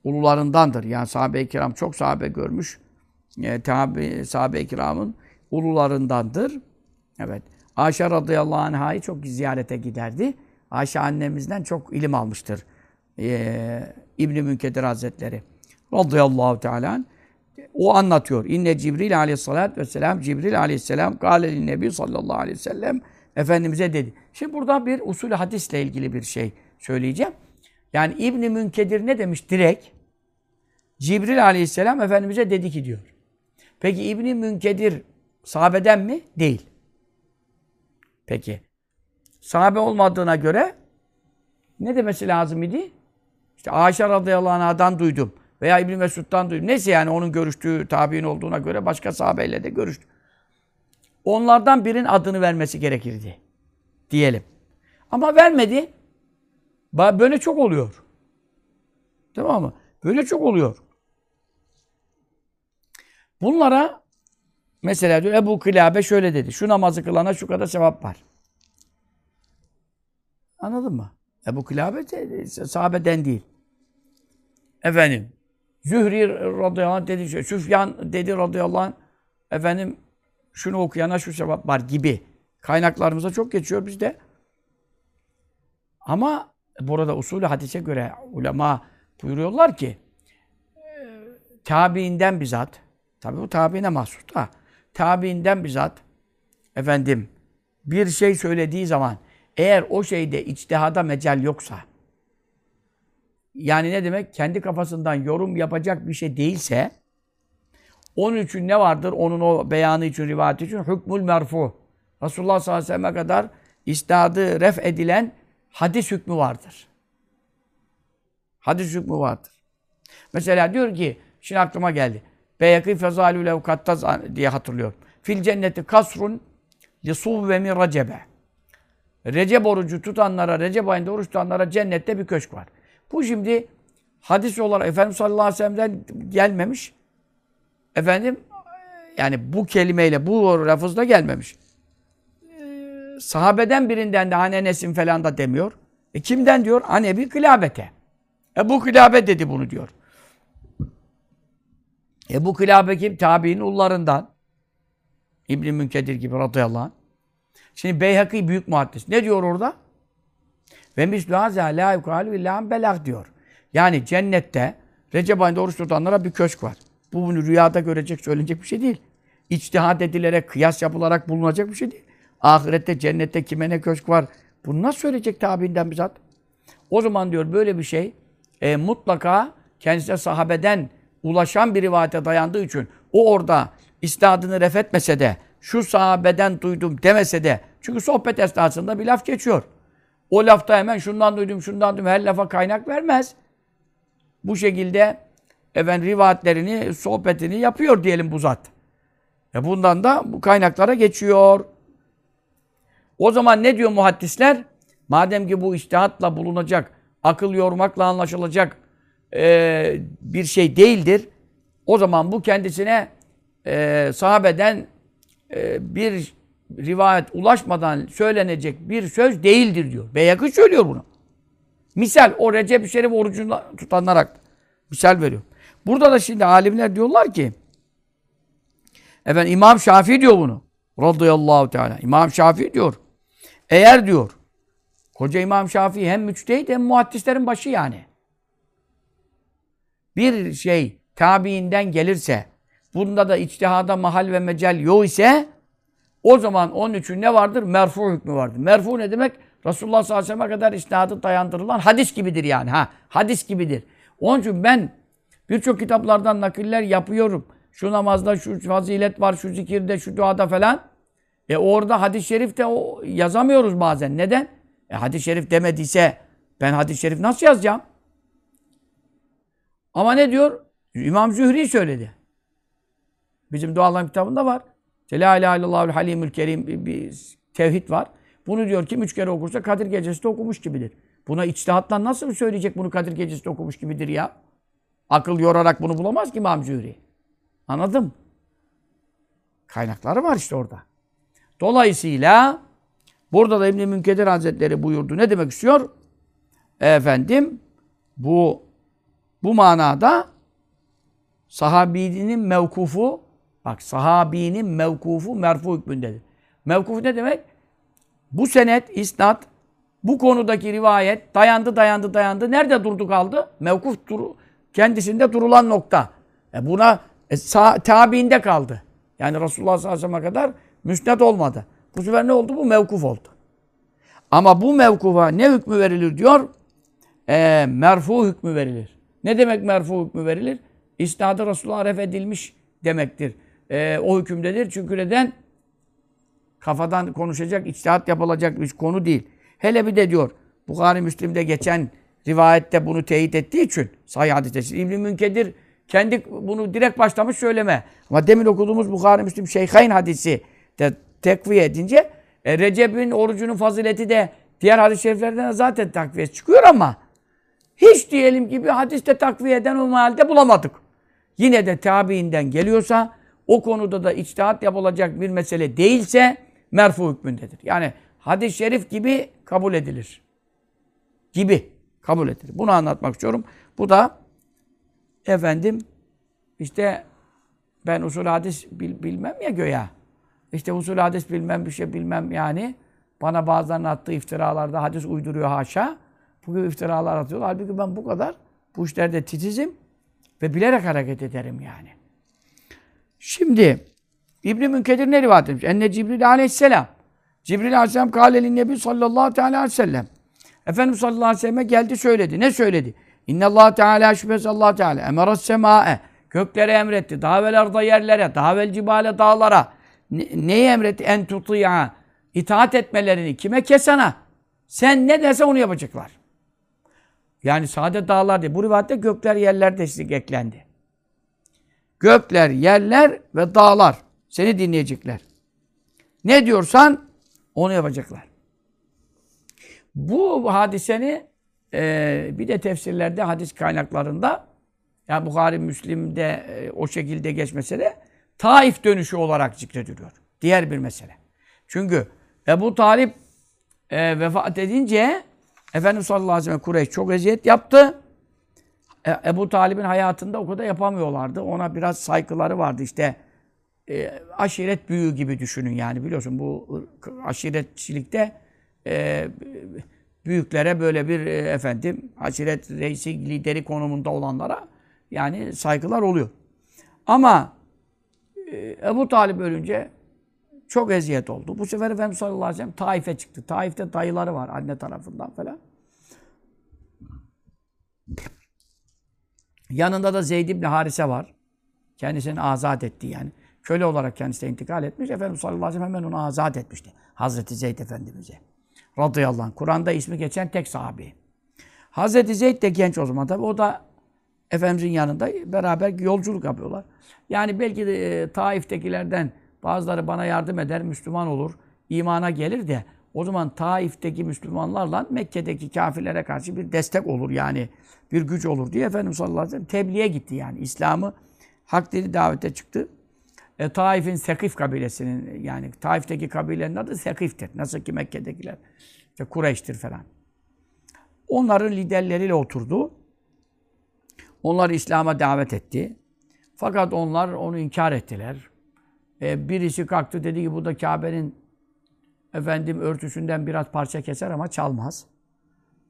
ulularındandır. Yani sahabe-i kiram çok sahabe görmüş. E, tabi, sahabe-i kiramın ulularındandır. Evet. Ayşe radıyallahu anh'ı çok ziyarete giderdi. Ayşe annemizden çok ilim almıştır. Ee, İbn-i Münkedir Hazretleri. Radıyallahu teala O anlatıyor. İnne Cibril aleyhissalatü vesselam Cibril aleyhisselam gâleli nebi sallallahu aleyhi ve sellem Efendimiz'e dedi. Şimdi burada bir usul hadisle ilgili bir şey söyleyeceğim. Yani İbn-i Münkedir ne demiş direkt? Cibril aleyhisselam Efendimiz'e dedi ki diyor. Peki İbn-i Münkedir sahabeden mi? Değil. Peki. Sahabe olmadığına göre ne demesi lazım idi? İşte Ayşe radıyallahu anh'dan duydum. Veya İbn Mesud'dan duydum. Neyse yani onun görüştüğü tabi'in olduğuna göre başka sahabeyle de görüştü. Onlardan birinin adını vermesi gerekirdi. Diyelim. Ama vermedi. Böyle çok oluyor. Tamam mı? Böyle çok oluyor. Bunlara mesela diyor Ebu Kilabe şöyle dedi. Şu namazı kılana şu kadar sevap var. Anladın mı? Ebu Kilabe de, sahabeden değil. Efendim, Zühri radıyallahu anh dedi, Süfyan dedi radıyallahu anh, efendim şunu okuyana şu sevap var gibi. Kaynaklarımıza çok geçiyor bizde. Ama burada usulü hadise göre ulema buyuruyorlar ki tabiinden bizzat tabi bu tabiine mahsus da tabiinden bizzat efendim bir şey söylediği zaman eğer o şeyde içtihada mecal yoksa, yani ne demek? Kendi kafasından yorum yapacak bir şey değilse, onun için ne vardır? Onun o beyanı için, rivayeti için hükmül merfu. Resulullah sallallahu aleyhi ve sellem'e kadar istihadı ref edilen hadis hükmü vardır. Hadis hükmü vardır. Mesela diyor ki, şimdi aklıma geldi. Beyakî fezalü levkatta diye hatırlıyorum. Fil cenneti kasrun li suvve min recebe. Recep orucu tutanlara, Recep ayında oruç tutanlara cennette bir köşk var. Bu şimdi hadis olarak Efendimiz sallallahu aleyhi ve sellem'den gelmemiş. Efendim yani bu kelimeyle, bu lafızla gelmemiş. Sahabeden birinden de hani Enes'in falan da demiyor. E kimden diyor? Anebi Kılabete. Ebu Kılabe dedi bunu diyor. Ebu Kılabe kim? Tabi'nin ullarından. İbn-i Münkedir gibi radıyallahu anh. Şimdi Beyhaki büyük muhaddis. Ne diyor orada? Ve mislü hazâ lâ yukâlu illâhen belag diyor. Yani cennette Recep ayında oruç tutanlara bir köşk var. Bu bunu rüyada görecek, söylenecek bir şey değil. İçtihat edilerek, kıyas yapılarak bulunacak bir şey değil. Ahirette, cennette kime ne köşk var? Bunu nasıl söyleyecek tabiinden bizzat? O zaman diyor böyle bir şey e, mutlaka kendisine sahabeden ulaşan bir rivayete dayandığı için o orada istihadını ref de şu sahabeden duydum demese de çünkü sohbet esnasında bir laf geçiyor. O lafta hemen şundan duydum, şundan duydum her lafa kaynak vermez. Bu şekilde efendim rivayetlerini, sohbetini yapıyor diyelim bu zat. E bundan da bu kaynaklara geçiyor. O zaman ne diyor muhaddisler? Madem ki bu iştihatla bulunacak, akıl yormakla anlaşılacak e, bir şey değildir. O zaman bu kendisine e, sahabeden e, bir rivayet ulaşmadan söylenecek bir söz değildir diyor. Beyakı söylüyor bunu. Misal o Recep-i Şerif orucunu tutanlara misal veriyor. Burada da şimdi alimler diyorlar ki Efendim İmam Şafii diyor bunu. Radıyallahu teala. İmam Şafii diyor. Eğer diyor koca İmam Şafii hem müçtehit hem muhaddislerin başı yani. Bir şey tabiinden gelirse bunda da içtihada mahal ve mecel yok ise o zaman onun için ne vardır? Merfu hükmü vardır. Merfu ne demek? Resulullah sallallahu aleyhi ve sellem'e kadar isnadı dayandırılan hadis gibidir yani. Ha, hadis gibidir. Onun için ben birçok kitaplardan nakiller yapıyorum. Şu namazda şu fazilet var, şu zikirde, şu duada falan. E orada hadis-i şerifte o yazamıyoruz bazen. Neden? E hadis-i şerif demediyse ben hadis-i şerif nasıl yazacağım? Ama ne diyor? İmam Zühri söyledi. Bizim duaların kitabında var. La ilahe halimül kerim bir, tevhid var. Bunu diyor kim üç kere okursa Kadir Gecesi'nde okumuş gibidir. Buna içtihatla nasıl söyleyecek bunu Kadir Gecesi'nde okumuş gibidir ya? Akıl yorarak bunu bulamaz ki İmam Zühri. Anladım. Kaynakları var işte orada. Dolayısıyla burada da İbn-i Münkedir Hazretleri buyurdu. Ne demek istiyor? Efendim bu bu manada sahabinin mevkufu bak sahabinin mevkufu merfu hükmündedir. Mevkuf ne demek? Bu senet, isnat, bu konudaki rivayet dayandı, dayandı, dayandı. Nerede durdu kaldı? Mevkuf duru, kendisinde durulan nokta. E buna e, sağ, tabiinde kaldı. Yani Resulullah sallallahu aleyhi ve sellem'e kadar müsned olmadı. Bu sefer ne oldu? Bu mevkuf oldu. Ama bu mevkufa ne hükmü verilir diyor? E, merfu hükmü verilir. Ne demek merfu hükmü verilir? İsnadı Resulullah'a ref edilmiş demektir. E, o hükümdedir. Çünkü neden? Kafadan konuşacak, içtihat yapılacak bir konu değil. Hele bir de diyor, Bukhari Müslim'de geçen rivayette bunu teyit ettiği için sahih hadiste. İbn-i Münkedir kendi bunu direkt başlamış söyleme. Ama demin okuduğumuz Bukhari Müslim Şeyhain hadisi de tekviye edince e, Recep'in orucunun fazileti de diğer hadis-i şeriflerden zaten takviye çıkıyor ama hiç diyelim ki bir hadiste takviye eden o halde bulamadık. Yine de tabiinden geliyorsa o konuda da içtihat yapılacak bir mesele değilse merfu hükmündedir. Yani hadis-i şerif gibi kabul edilir. Gibi kabul edilir. Bunu anlatmak istiyorum. Bu da efendim işte ben usul hadis bil, bilmem ya göya. İşte usul hadis bilmem bir şey bilmem yani. Bana bazılarının attığı iftiralarda hadis uyduruyor haşa. Bu gibi iftiralar atıyorlar. Halbuki ben bu kadar bu işlerde titizim ve bilerek hareket ederim yani. Şimdi İbn-i Münkedir ne rivayet etmiş? Enne Cibril aleyhisselam. Cibril aleyhisselam kâlelin nebi sallallahu aleyhi ve sellem. Efendimiz sallallahu aleyhi ve selleme geldi söyledi. Ne söyledi? İnne Allah Teala şüphesiz Allah Teala emeras sema'e göklere emretti. Daha vel arda yerlere, daha vel cibale dağlara. Ne, neyi emretti? En tuti'a itaat etmelerini kime kesana? Sen ne derse onu yapacaklar. Yani sade dağlar değil. Bu rivayette gökler yerler de eklendi. Gökler, yerler ve dağlar seni dinleyecekler. Ne diyorsan onu yapacaklar. Bu hadiseni e, bir de tefsirlerde, hadis kaynaklarında yani Bukhari, Müslim'de e, o şekilde geçmese de Taif dönüşü olarak zikrediliyor. Diğer bir mesele. Çünkü Ebu Talip e, vefat edince Efendimiz sallallahu aleyhi ve sellem Kureyş çok eziyet yaptı. E, Ebu Talib'in hayatında o kadar yapamıyorlardı. Ona biraz saygıları vardı işte. E, aşiret büyüğü gibi düşünün yani biliyorsun bu aşiretçilikte e, büyüklere böyle bir e, efendim aşiret reisi lideri konumunda olanlara yani saygılar oluyor. Ama e, Ebu Talip ölünce çok eziyet oldu. Bu sefer Efendimiz sallallahu aleyhi ve sellem Taif'e çıktı. Taif'te dayıları var anne tarafından falan. Yanında da Zeyd ibn Harise var. Kendisini azat etti yani. Köle olarak kendisi intikal etmiş. Efendimiz sallallahu aleyhi ve sellem hemen onu azat etmişti. Hazreti Zeyd Efendimiz'e. Radıyallahu anh. Kur'an'da ismi geçen tek sahabi. Hazreti Zeyd de genç o zaman tabi. O da Efendimizin yanında beraber yolculuk yapıyorlar. Yani belki de e, Taif'tekilerden bazıları bana yardım eder, Müslüman olur, imana gelir de o zaman Taif'teki Müslümanlarla Mekke'deki kafirlere karşı bir destek olur yani bir güç olur diye Efendimiz sallallahu aleyhi ve sellem tebliğe gitti yani. İslam'ı hak dili davete çıktı. E, Taif'in Sekif kabilesinin yani Taif'teki kabilenin adı Sekif'tir. Nasıl ki Mekke'dekiler. İşte Kureyş'tir falan. Onların liderleriyle oturdu. Onları İslam'a davet etti. Fakat onlar onu inkar ettiler. E, birisi kalktı dedi ki bu da Kabe'nin efendim örtüsünden biraz parça keser ama çalmaz.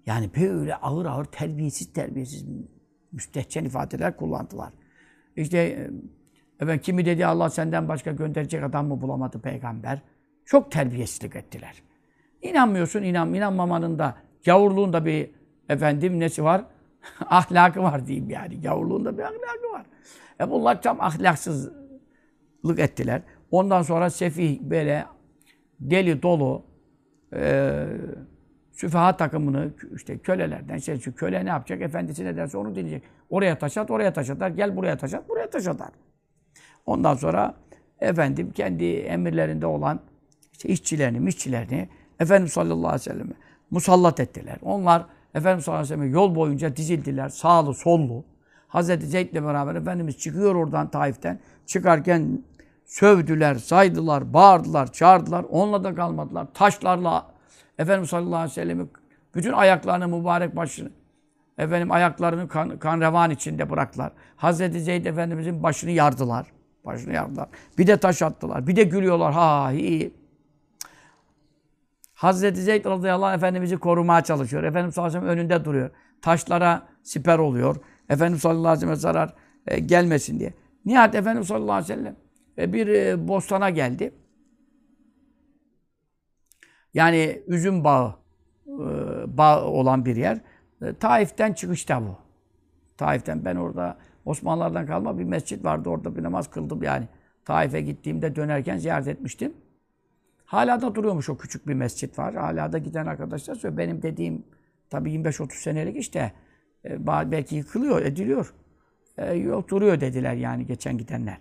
Yani böyle ağır ağır terbiyesiz terbiyesiz müstehcen ifadeler kullandılar. İşte efendim, kimi dedi Allah senden başka gönderecek adam mı bulamadı peygamber. Çok terbiyesizlik ettiler. İnanmıyorsun, inan, inanmamanın da gavurluğun da bir efendim nesi var? ahlakı var diyeyim yani. Gavurluğun da bir ahlakı var. E bunlar tam ahlaksızlık ettiler. Ondan sonra sefih böyle deli dolu e, süfaha takımını işte kölelerden şey şu köle ne yapacak? Efendisi ne derse onu dinleyecek. Oraya taşat, oraya taşatar. Gel buraya taşat, buraya taşatar. Ondan sonra efendim kendi emirlerinde olan işte işçilerini, işçilerini Efendimiz sallallahu aleyhi ve selleme musallat ettiler. Onlar Efendimiz sallallahu aleyhi ve yol boyunca dizildiler. Sağlı, sollu. Hazreti Zeyd'le beraber Efendimiz çıkıyor oradan Taif'ten. Çıkarken sövdüler, saydılar, bağırdılar, çağırdılar. Onunla da kalmadılar. Taşlarla Efendimiz sallallahu aleyhi ve sellem'i bütün ayaklarını mübarek başını efendim ayaklarını kan, kan revan içinde bıraktılar. Hazreti Zeyd Efendimizin başını yardılar. Başını yardılar. Bir de taş attılar. Bir de gülüyorlar. Ha iyi. Hazreti Zeyd radıyallahu anh Efendimiz'i korumaya çalışıyor. Efendimiz sallallahu aleyhi ve sellem önünde duruyor. Taşlara siper oluyor. Efendimiz sallallahu aleyhi ve sellem zarar e, gelmesin diye. Nihayet Efendimiz sallallahu aleyhi ve sellem e, bir e, bostana geldi. Yani üzüm bağı e, bağ olan bir yer. E, Taif'ten çıkışta bu. Taif'ten ben orada Osmanlılardan kalma bir mescit vardı. Orada bir namaz kıldım yani. Taif'e gittiğimde dönerken ziyaret etmiştim. Hala da duruyormuş o küçük bir mescit var. Hala da giden arkadaşlar söylüyor. Benim dediğim tabii 25-30 senelik işte e, belki yıkılıyor, ediliyor. E, yok duruyor dediler yani geçen gidenler.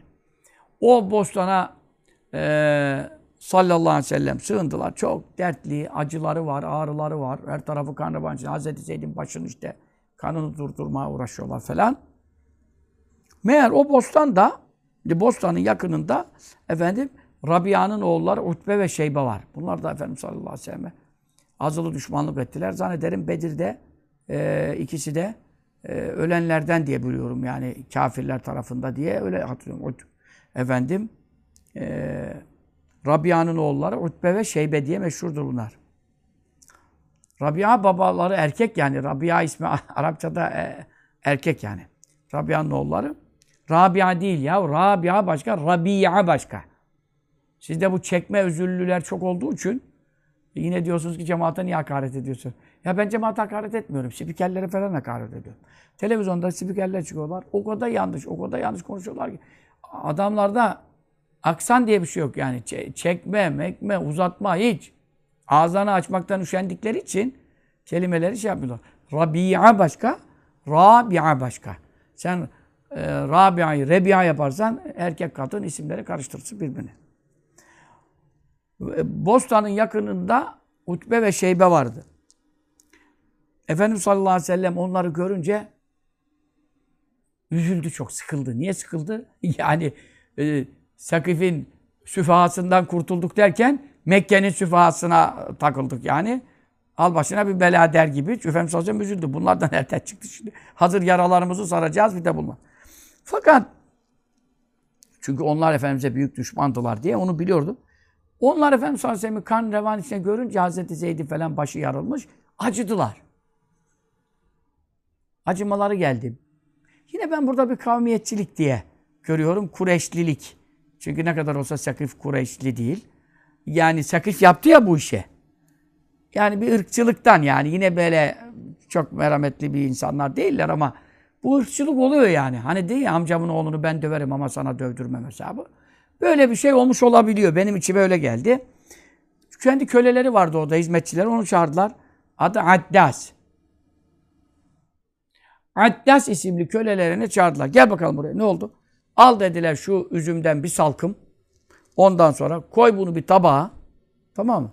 O bostana e, sallallahu aleyhi ve sellem sığındılar. Çok dertli, acıları var, ağrıları var. Her tarafı kan revancı. Hazreti Zeyd'in başını işte kanını durdurmaya uğraşıyorlar falan. Meğer o bostan da, bostanın yakınında efendim Rabia'nın oğulları Utbe ve Şeybe var. Bunlar da Efendimiz sallallahu aleyhi ve selleme azılı düşmanlık ettiler. Zannederim Bedir'de e, ikisi de e, ölenlerden diye biliyorum yani kafirler tarafında diye öyle hatırlıyorum. Efendim e, Rabia'nın oğulları Utbe ve Şeybe diye meşhurdur bunlar. Rabia babaları erkek yani. Rabia ismi Arapçada e, erkek yani. Rabia'nın oğulları. Rabia değil ya. Rabia başka, Rabia başka. Sizde bu çekme özürlüler çok olduğu için yine diyorsunuz ki cemaate niye hakaret ediyorsun? Ya ben cemaate hakaret etmiyorum. Spikerlere falan hakaret ediyorum. Televizyonda spikerler çıkıyorlar. O kadar yanlış, o kadar yanlış konuşuyorlar ki. Adamlarda aksan diye bir şey yok yani. Çekme, mekme, uzatma hiç. Ağzını açmaktan üşendikleri için kelimeleri şey yapıyorlar. Rabia başka, Rabia başka. Sen e, Rabia'yı Rebi'a yaparsan erkek kadın isimleri karıştırırsın birbirine. Bostan'ın yakınında Utbe ve Şeybe vardı. Efendimiz sallallahu aleyhi ve sellem onları görünce üzüldü çok, sıkıldı. Niye sıkıldı? Yani e, Sakif'in süfahasından kurtulduk derken Mekke'nin süfahasına takıldık yani. Al başına bir bela der gibi. Efendimiz sallallahu aleyhi ve sellem üzüldü. Bunlardan nereden çıktı şimdi? Hazır yaralarımızı saracağız bir de bunlar. Fakat çünkü onlar Efendimiz'e büyük düşmandılar diye onu biliyordum. Onlar Efendimiz sallallahu kan revan içine görünce Hazreti Zeyd'in falan başı yarılmış. Acıdılar. Acımaları geldi. Yine ben burada bir kavmiyetçilik diye görüyorum. Kureşlilik. Çünkü ne kadar olsa Sakif Kureyşli değil. Yani Sakif yaptı ya bu işe. Yani bir ırkçılıktan yani yine böyle çok merhametli bir insanlar değiller ama bu ırkçılık oluyor yani. Hani değil amcamın oğlunu ben döverim ama sana dövdürmem hesabı. Böyle bir şey olmuş olabiliyor. Benim içime öyle geldi. Kendi köleleri vardı orada, hizmetçiler. Onu çağırdılar. Adı Addas. Addas isimli kölelerini çağırdılar. Gel bakalım buraya. Ne oldu? Al dediler şu üzümden bir salkım. Ondan sonra koy bunu bir tabağa. Tamam mı?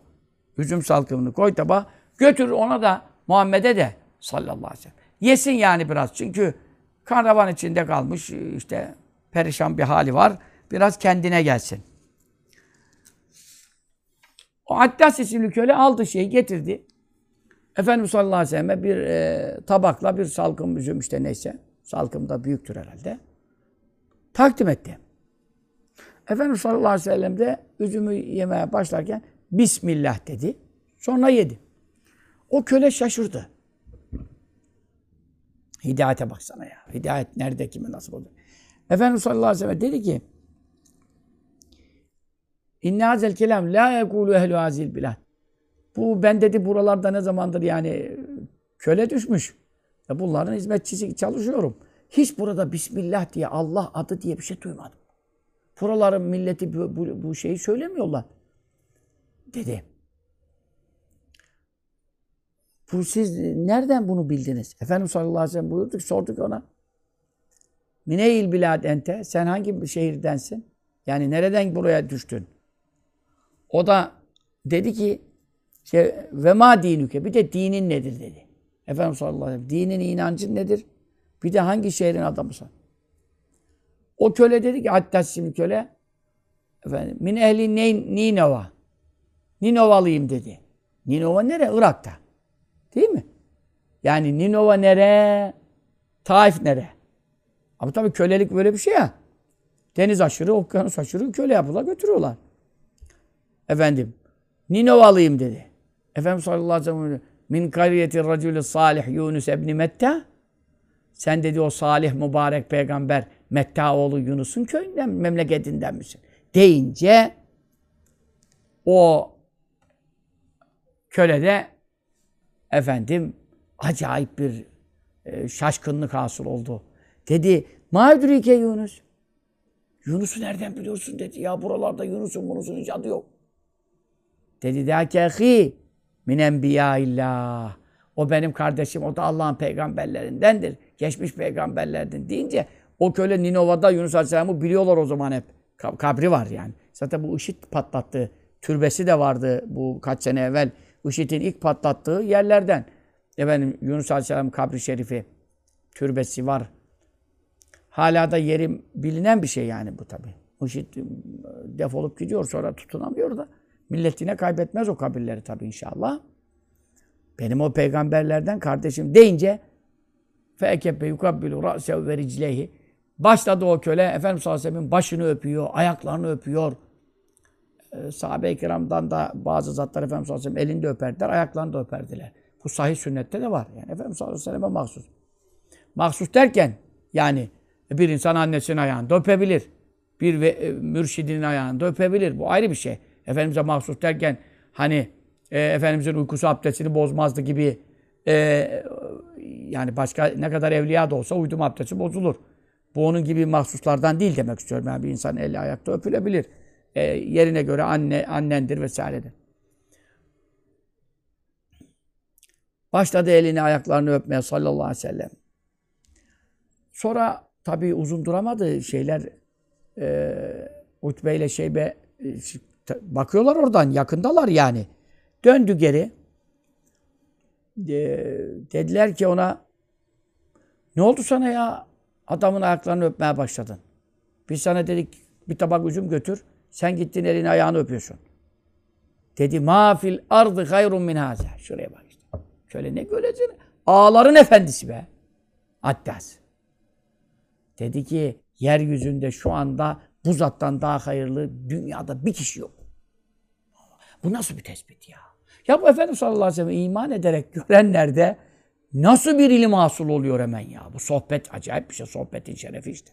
Üzüm salkımını koy tabağa. Götür ona da Muhammed'e de sallallahu aleyhi ve sellem. Yesin yani biraz. Çünkü karavan içinde kalmış işte perişan bir hali var. Biraz kendine gelsin. O Attas isimli köle aldı şeyi getirdi. Efendimiz sallallahu aleyhi ve selleme bir e, tabakla bir salkım üzüm işte neyse. Salkım da büyüktür herhalde. Takdim etti. Efendimiz sallallahu aleyhi ve sellem de üzümü yemeye başlarken Bismillah dedi. Sonra yedi. O köle şaşırdı. Hidayete baksana ya. Hidayet nerede kime nasıl olacak? Efendimiz sallallahu aleyhi ve sellem dedi ki İnne hazel kelam la yekulu ehlu hazil bilad. Bu ben dedi buralarda ne zamandır yani köle düşmüş. Ya bunların hizmetçisi çalışıyorum. Hiç burada Bismillah diye Allah adı diye bir şey duymadım. Buraların milleti bu, bu, bu şeyi söylemiyorlar. Dedi. Bu siz nereden bunu bildiniz? Efendimiz sallallahu aleyhi ve sellem buyurduk, sorduk ona. Mineyil bilad ente, sen hangi şehirdensin? Yani nereden buraya düştün? O da dedi ki, işte, ve ma dinüke, bir de dinin nedir dedi. Efendimiz sallallahu aleyhi ve sellem, dinin inancın nedir? Bir de hangi şehrin adamısın? O köle dedi ki, hatta şimdi köle, efendim, min ehli Ninova. Ninovalıyım dedi. Ninova nere? Irak'ta. Değil mi? Yani Ninova nere? Taif nere? Ama tabii kölelik böyle bir şey ya. Deniz aşırı, okyanus aşırı köle yapıyorlar, götürüyorlar. Efendim, Ninovalıyım dedi. Efendim sallallahu aleyhi ve sellem min kariyeti racülü salih Yunus ebni Metta sen dedi o salih mübarek peygamber Metta oğlu Yunus'un köyünden, memleketinden misin? Deyince o köle de efendim acayip bir e, şaşkınlık hasıl oldu. Dedi, Mağdurike Yunus. Yunus'u nereden biliyorsun dedi. Ya buralarda Yunus'un Yunus'un hiç adı yok. Dedi dâkehi min enbiyâillah. O benim kardeşim, o da Allah'ın peygamberlerindendir. Geçmiş peygamberlerden deyince o köle Ninova'da Yunus Aleyhisselam'ı biliyorlar o zaman hep. Kabri var yani. Zaten bu IŞİD patlattı. Türbesi de vardı bu kaç sene evvel. IŞİD'in ilk patlattığı yerlerden. Efendim Yunus Aleyhisselam kabri şerifi, türbesi var. Hala da yeri bilinen bir şey yani bu tabi. IŞİD defolup gidiyor sonra tutunamıyor da. Milletine kaybetmez o kabirleri tabi inşallah. Benim o peygamberlerden kardeşim deyince fekebbe yukabbilu ra'sev ve riclehi başladı o köle Efendimiz sallallahu başını öpüyor, ayaklarını öpüyor. Ee, Sahabe-i kiramdan da bazı zatlar Efendimiz sallallahu aleyhi ve sellem elinde öperdiler, ayaklarını da öperdiler. Bu sahih sünnette de var. Yani Efendimiz sallallahu aleyhi ve sellem'e mahsus. Mahsus derken yani bir insan annesinin ayağını öpebilir. Bir ve, e, mürşidinin ayağını öpebilir. Bu ayrı bir şey. Efendimiz'e mahsus derken hani e, Efendimiz'in uykusu abdestini bozmazdı gibi e, yani başka ne kadar evliya da olsa uydum abdesti bozulur. Bu onun gibi mahsuslardan değil demek istiyorum. Yani bir insan eli ayakta öpülebilir. E, yerine göre anne annendir vesairedir. Başladı elini ayaklarını öpmeye sallallahu aleyhi ve sellem. Sonra tabii uzun duramadı şeyler e, Utbe ile Şeybe e, bakıyorlar oradan yakındalar yani. Döndü geri. E, dediler ki ona ne oldu sana ya? Adamın ayaklarını öpmeye başladın. Biz sana dedik bir tabak üzüm götür. Sen gittin elini ayağını öpüyorsun. Dedi ma fil ardı hayrun min haza. Şuraya bak işte. Şöyle ne göreceksin? Ağların efendisi be. Attas. Dedi ki yeryüzünde şu anda bu zattan daha hayırlı dünyada bir kişi yok. Bu nasıl bir tespit ya? Ya bu Efendimiz sallallahu aleyhi ve sellem iman ederek görenlerde nasıl bir ilim hasıl oluyor hemen ya? Bu sohbet acayip bir şey. Sohbetin şerefi işte.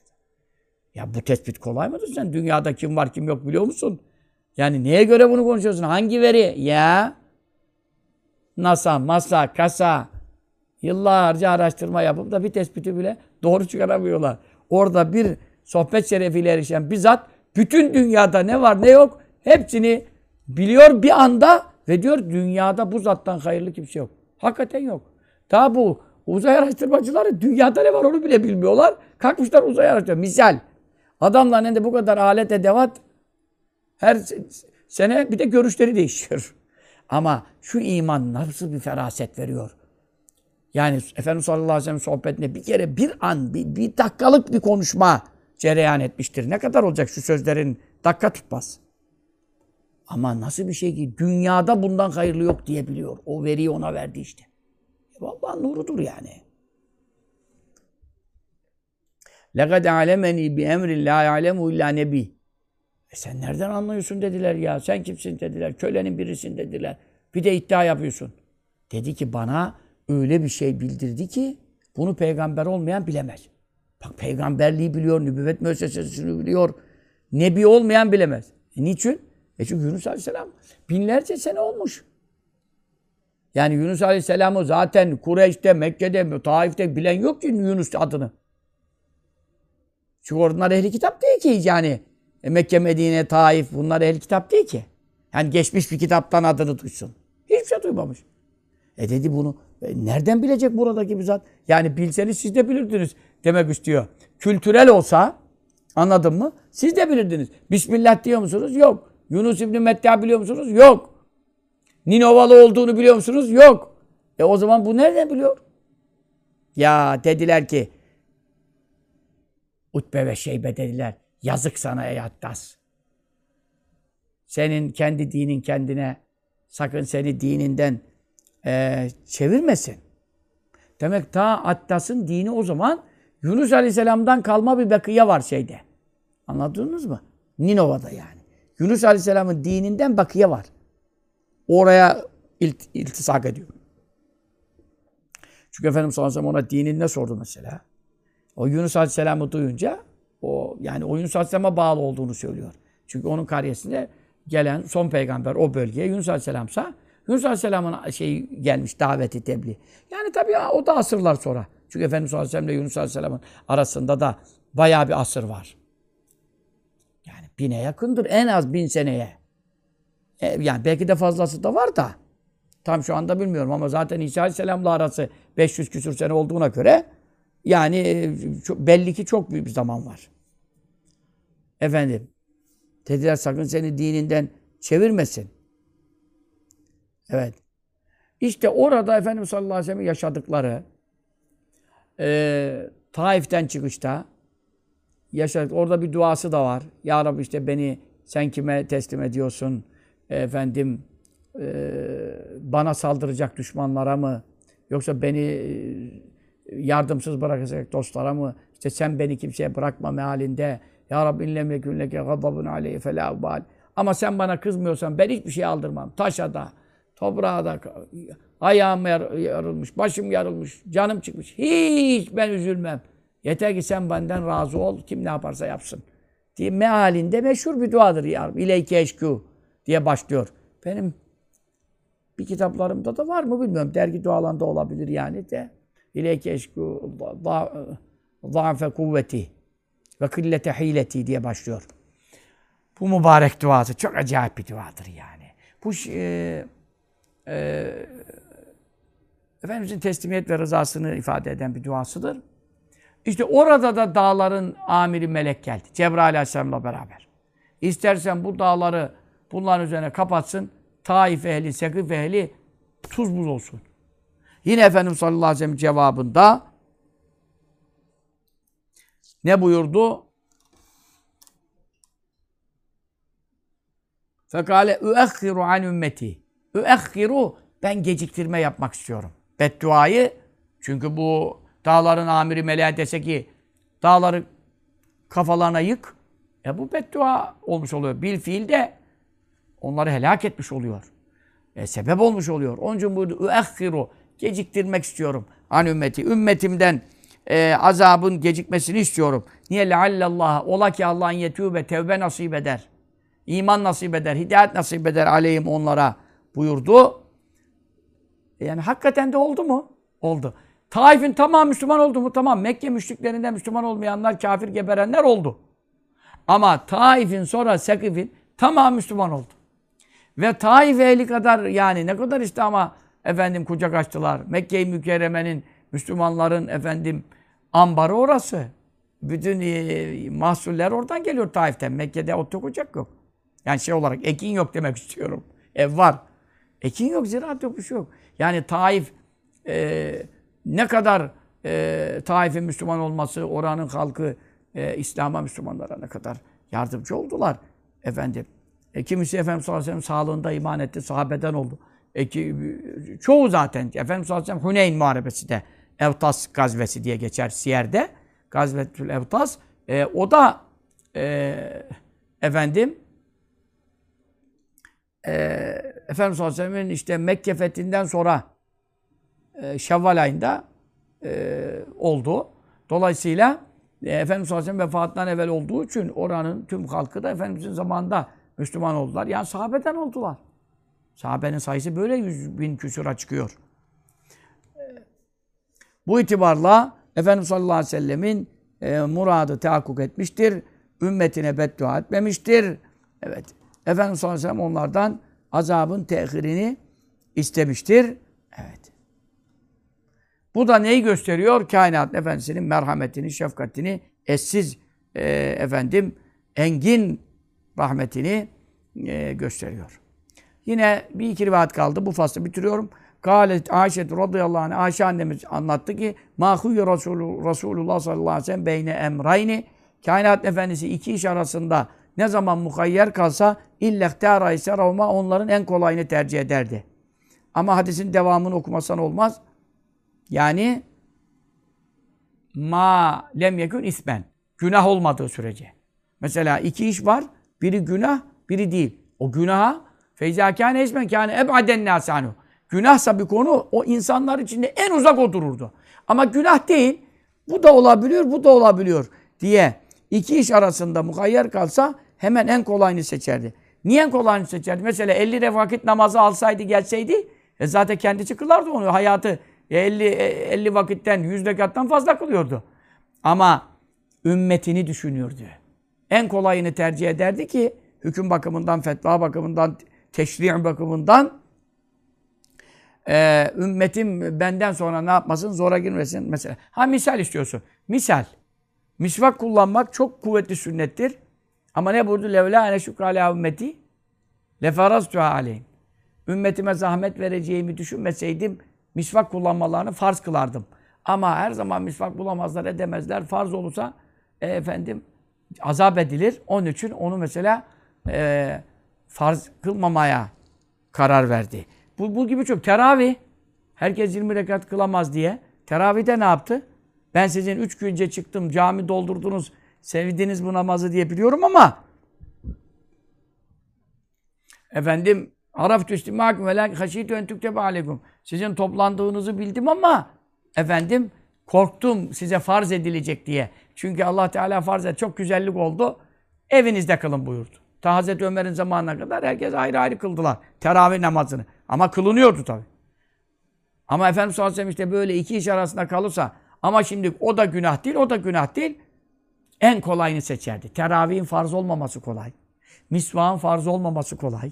Ya bu tespit kolay mıdır sen? Dünyada kim var kim yok biliyor musun? Yani neye göre bunu konuşuyorsun? Hangi veri? Ya NASA, MASA, KASA yıllarca araştırma yapıp da bir tespiti bile doğru çıkaramıyorlar. Orada bir sohbet şerefiyle erişen bizzat bütün dünyada ne var ne yok hepsini biliyor bir anda ve diyor dünyada bu zattan hayırlı kimse yok. Hakikaten yok. Daha bu uzay araştırmacıları dünyada ne var onu bile bilmiyorlar. Kalkmışlar uzay araştırıyor. Misal adamların elinde bu kadar alet edevat her sene bir de görüşleri değişiyor. Ama şu iman nasıl bir feraset veriyor. Yani Efendimiz sallallahu aleyhi ve sellem sohbetinde bir kere bir an, bir, bir dakikalık bir konuşma cereyan etmiştir. Ne kadar olacak şu sözlerin dakika tutmaz. Ama nasıl bir şey ki dünyada bundan hayırlı yok diyebiliyor. O veriyi ona verdi işte. E vallahi nurudur yani. لَقَدْ عَلَمَنِي بِاَمْرٍ لَا يَعْلَمُ illa nebi. E sen nereden anlıyorsun dediler ya. Sen kimsin dediler. Kölenin birisin dediler. Bir de iddia yapıyorsun. Dedi ki bana öyle bir şey bildirdi ki bunu peygamber olmayan bilemez. Bak peygamberliği biliyor, nübüvvet müessesesini biliyor. Nebi olmayan bilemez. E niçin? E çünkü Yunus Aleyhisselam binlerce sene olmuş. Yani Yunus Aleyhisselam'ı zaten Kureyş'te, Mekke'de, Taif'te bilen yok ki Yunus adını. Çünkü onlar ehli kitap değil ki yani. E Mekke, Medine, Taif bunlar ehli kitap değil ki. Yani geçmiş bir kitaptan adını duysun. Hiçbir şey duymamış. E dedi bunu. E nereden bilecek buradaki bir zat? Yani bilseniz siz de bilirdiniz demek istiyor. Kültürel olsa anladın mı? Siz de bilirdiniz. Bismillah diyor musunuz? Yok. Yunus İbni Metta biliyor musunuz? Yok. Ninovalı olduğunu biliyor musunuz? Yok. E o zaman bu nereden biliyor? Ya dediler ki Utbe ve Şeybe dediler. Yazık sana ey Attas. Senin kendi dinin kendine sakın seni dininden e, çevirmesin. Demek ta Attas'ın dini o zaman Yunus Aleyhisselam'dan kalma bir bakıya var şeyde. Anladınız mı? Ninova'da yani. Yunus Aleyhisselam'ın dininden bakıya var. Oraya ilt iltisak ediyor. Çünkü Efendimiz sallallahu aleyhi ve ona dinini ne sordu mesela? O Yunus Aleyhisselam'ı duyunca o yani o Yunus Aleyhisselam'a bağlı olduğunu söylüyor. Çünkü onun kariyesinde gelen son peygamber o bölgeye Yunus Aleyhisselam'sa Yunus Aleyhisselam'ın şey gelmiş daveti tebliğ. Yani tabii o da asırlar sonra. Çünkü Efendimiz Aleyhisselam ile Yunus Aleyhisselam'ın arasında da bayağı bir asır var. Yani bine yakındır. En az bin seneye. E, yani belki de fazlası da var da. Tam şu anda bilmiyorum ama zaten İsa Aleyhisselam'la arası 500 küsür sene olduğuna göre yani e, belli ki çok büyük bir zaman var. Efendim, dediler sakın seni dininden çevirmesin. Evet. İşte orada Efendimiz sallallahu aleyhi ve sellem yaşadıkları e, Taif'ten çıkışta yaşadık. Orada bir duası da var. Ya Rabbi işte beni sen kime teslim ediyorsun? Efendim e, bana saldıracak düşmanlara mı? Yoksa beni e, yardımsız bırakacak dostlara mı? İşte sen beni kimseye bırakma mealinde. Ya Rabbi inlem yekun leke gadabun aleyhi felâ bal. Ama sen bana kızmıyorsan ben hiçbir şey aldırmam. Taşa da, toprağa da, ayağım yarılmış, başım yarılmış, canım çıkmış. Hiç ben üzülmem. Yeter ki sen benden razı ol. Kim ne yaparsa yapsın. Diye mealinde meşhur bir duadır ya. İleyke eşkû diye başlıyor. Benim bir kitaplarımda da var mı bilmiyorum. Dergi dualarında olabilir yani de. İleyke eşkû zaafe kuvveti ve killete hileti diye başlıyor. Bu mübarek duası çok acayip bir duadır yani. Bu e, e, Efendimizin teslimiyet ve rızasını ifade eden bir duasıdır. İşte orada da dağların amiri melek geldi. Cebrail Aleyhisselam'la beraber. İstersen bu dağları bunların üzerine kapatsın. Taif ehli, Sekif ehli tuz buz olsun. Yine Efendimiz sallallahu aleyhi ve sellem cevabında ne buyurdu? Fekale üekhiru an ümmeti. Üekhiru ben geciktirme yapmak istiyorum. Bedduayı çünkü bu dağların amiri meleğe dese ki dağları kafalarına yık. E bu beddua olmuş oluyor. Bil fiil de onları helak etmiş oluyor. E, sebep olmuş oluyor. Onun için buyurdu. Üekhiru. Geciktirmek istiyorum. An ümmeti. Ümmetimden e, azabın gecikmesini istiyorum. Niye? Leallallah. Ola ki Allah'ın yetûbe tevbe nasip eder. İman nasip eder. Hidayet nasip eder aleyhim onlara buyurdu. E, yani hakikaten de oldu mu? Oldu. Taif'in tamam Müslüman oldu mu? Tamam. Mekke müşriklerinden Müslüman olmayanlar, kafir geberenler oldu. Ama Taif'in sonra Sekif'in tamam Müslüman oldu. Ve Taif ehli kadar yani ne kadar İslam'a efendim kucak açtılar. Mekke-i Mükerreme'nin Müslümanların efendim ambarı orası. Bütün e, mahsuller oradan geliyor Taif'ten. Mekke'de ot yok, yok. Yani şey olarak ekin yok demek istiyorum. Ev var. Ekin yok, ziraat yok, bir şey yok. Yani Taif e, ne kadar e, Taif'in Müslüman olması, oranın halkı e, İslam'a, Müslümanlara ne kadar yardımcı oldular. Efendim. E, kimisi Efendimiz sallallahu aleyhi ve sellem sağlığında iman etti, sahabeden oldu. E, çoğu zaten. Efendimiz sallallahu aleyhi ve sellem Huneyn Muharebesi de Evtas gazvesi diye geçer Siyer'de. Gazvetül Evtas. E, o da e, efendim e, Efendimiz sallallahu aleyhi ve sellem'in işte Mekke fethinden sonra e, Şevval ayında e, oldu. Dolayısıyla e, Efendimiz sallallahu aleyhi ve sellem vefatından evvel olduğu için oranın tüm halkı da Efendimizin zamanında Müslüman oldular. Yani sahabeden oldular. Sahabenin sayısı böyle yüz bin küsura çıkıyor. Bu itibarla Efendimiz sallallahu aleyhi ve sellemin e, muradı tahakkuk etmiştir. Ümmetine beddua etmemiştir. Evet. Efendimiz sallallahu aleyhi ve sellem onlardan azabın tehirini istemiştir. Evet. Bu da neyi gösteriyor? Kainat efendisinin merhametini, şefkatini, eşsiz e, efendim engin rahmetini e, gösteriyor. Yine bir iki rivayet kaldı. Bu faslı bitiriyorum. Kâlet Ayşe radıyallahu anh Ayşe annemiz anlattı ki Mahuyye Resulü, Resulullah sallallahu aleyhi ve sellem beyne emrayni Kainat efendisi iki iş arasında ne zaman mukayyer kalsa illehtâra ise onların en kolayını tercih ederdi. Ama hadisin devamını okumasan olmaz. Yani ma lem yekun ismen. Günah olmadığı sürece. Mesela iki iş var. Biri günah, biri değil. O günaha feyzâ kâne ismen kâne eb'aden nâsânu. Günahsa bir konu o insanlar içinde en uzak otururdu. Ama günah değil. Bu da olabiliyor, bu da olabiliyor diye iki iş arasında mukayyer kalsa hemen en kolayını seçerdi. Niye en kolayını seçerdi? Mesela 50 vakit namazı alsaydı gelseydi e zaten kendisi kılardı onu. Hayatı 50 50 vakitten 100 rekattan fazla kılıyordu. Ama ümmetini düşünürdü. En kolayını tercih ederdi ki hüküm bakımından, fetva bakımından, teşri' bakımından e, ümmetim benden sonra ne yapmasın? Zora girmesin mesela. Ha misal istiyorsun. Misal. Misvak kullanmak çok kuvvetli sünnettir. Ama ne buyurdu? Levla ene şükra ala ümmeti leferaztuha aleyhim. Ümmetime zahmet vereceğimi düşünmeseydim misvak kullanmalarını farz kılardım. Ama her zaman misvak bulamazlar, edemezler. Farz olursa e, efendim azap edilir. Onun için onu mesela e, farz kılmamaya karar verdi. Bu, bu gibi çok. Teravih. Herkes 20 rekat kılamaz diye. Teravih'de ne yaptı? Ben sizin üç gün önce çıktım, cami doldurdunuz, sevdiniz bu namazı diye biliyorum ama efendim Araftü istimâküm ve lâ haşîtü en tüktebe. Sizin toplandığınızı bildim ama efendim korktum size farz edilecek diye. Çünkü Allah Teala farz et çok güzellik oldu. Evinizde kılın buyurdu. Ta Hazreti Ömer'in zamanına kadar herkes ayrı ayrı kıldılar. Teravih namazını. Ama kılınıyordu tabi. Ama Efendimiz sallallahu aleyhi ve sellem işte böyle iki iş arasında kalırsa ama şimdi o da günah değil, o da günah değil. En kolayını seçerdi. Teravihin farz olmaması kolay. Misvahın farz olmaması kolay.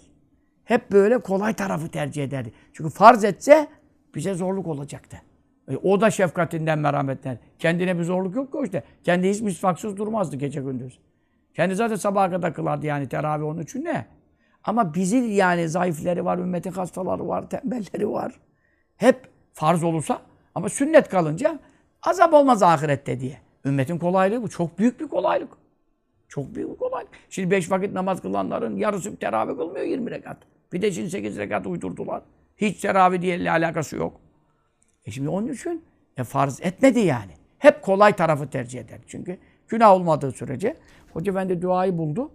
Hep böyle kolay tarafı tercih ederdi. Çünkü farz etse bize zorluk olacaktı. E, o da şefkatinden, merhametten. Kendine bir zorluk yok ki işte. Kendi hiç misvaksız durmazdı gece gündüz. Kendi zaten sabaha kadar kılardı yani teravih onun için ne? Ama bizi yani zayıfları var, ümmetin hastaları var, tembelleri var. Hep farz olursa ama sünnet kalınca azap olmaz ahirette diye. Ümmetin kolaylığı bu. Çok büyük bir kolaylık. Çok büyük bir kolaylık. Şimdi beş vakit namaz kılanların yarısı teravih kılmıyor 20 rekat. Bir de şimdi 8 rekat uydurdular. Hiç teravih diye alakası yok. E şimdi onun için e, farz etmedi yani. Hep kolay tarafı tercih eder. Çünkü günah olmadığı sürece. Hoca Efendi duayı buldu.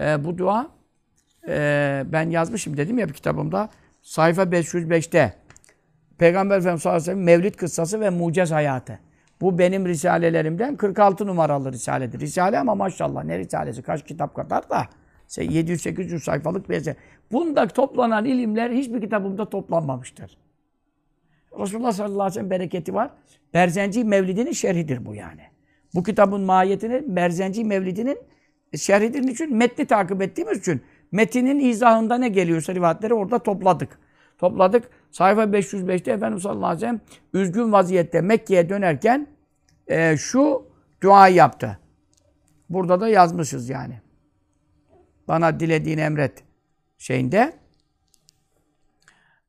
E, bu dua e, ben yazmışım dedim ya bir kitabımda. Sayfa 505'te Peygamber Efendimiz sallallahu aleyhi ve sellem Mevlid kıssası ve mucez hayatı. Bu benim risalelerimden 46 numaralı risaledir. Risale ama maşallah ne risalesi kaç kitap kadar da 700-800 sayfalık bir eser. Bunda toplanan ilimler hiçbir kitabımda toplanmamıştır. Resulullah sallallahu aleyhi ve sellem bereketi var. Berzenci Mevlidi'nin şerhidir bu yani. Bu kitabın mahiyetini Berzenci Mevlidi'nin şerhidir. için Metni takip ettiğimiz için metinin izahında ne geliyorsa rivayetleri orada topladık. Topladık. Sayfa 505'te Efendimiz sallallahu aleyhi ve sellem üzgün vaziyette Mekke'ye dönerken e, şu duayı yaptı. Burada da yazmışız yani. Bana dilediğini emret şeyinde.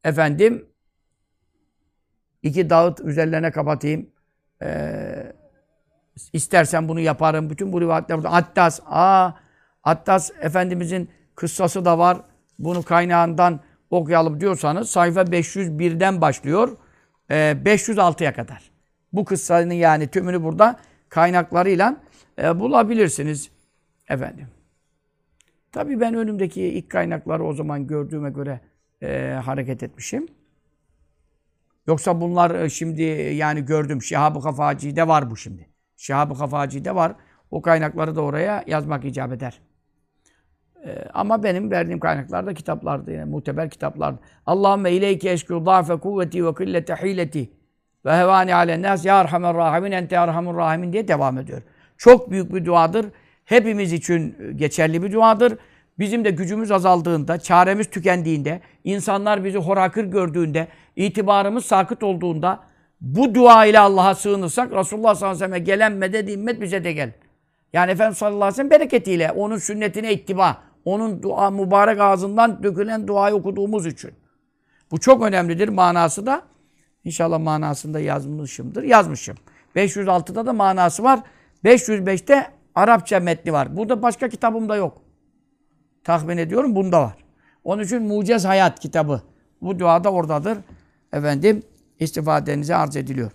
Efendim iki dağıt üzerlerine kapatayım. Ee, istersen bunu yaparım. Bütün bu rivayetler burada. Attas. Aa, Attas Efendimizin kıssası da var. Bunu kaynağından okuyalım diyorsanız sayfa 501'den başlıyor. E, 506'ya kadar. Bu kıssanın yani tümünü burada kaynaklarıyla e, bulabilirsiniz. Efendim. Tabii ben önümdeki ilk kaynakları o zaman gördüğüme göre e, hareket etmişim. Yoksa bunlar e, şimdi yani gördüm Şihab-ı Kafaci'de var bu şimdi. Şihab-ı Kafaci'de var. O kaynakları da oraya yazmak icap eder. Ee, ama benim verdiğim kaynaklarda kitaplardı yine muteber kitaplardı. Allahümme ileyke eşkû dâfe kuvveti ve killete hileti ve hevani alen nas ya erhamer rahimin ente erhamur rahimin diye devam ediyor. Çok büyük bir duadır. Hepimiz için geçerli bir duadır. Bizim de gücümüz azaldığında, çaremiz tükendiğinde, insanlar bizi horakır gördüğünde, itibarımız sakıt olduğunda bu dua ile Allah'a sığınırsak Resulullah sallallahu aleyhi ve sellem'e gelen medet immet bize de gel. Yani Efendimiz sallallahu aleyhi ve sellem bereketiyle, onun sünnetine ittiba, onun dua mübarek ağzından dökülen duayı okuduğumuz için. Bu çok önemlidir manası da. İnşallah manasında yazmışımdır. Yazmışım. 506'da da manası var. 505'te Arapça metni var. Burada başka kitabımda yok. Tahmin ediyorum bunda var. Onun için Mucez Hayat kitabı. Bu dua da oradadır. Efendim istifadenize arz ediliyor.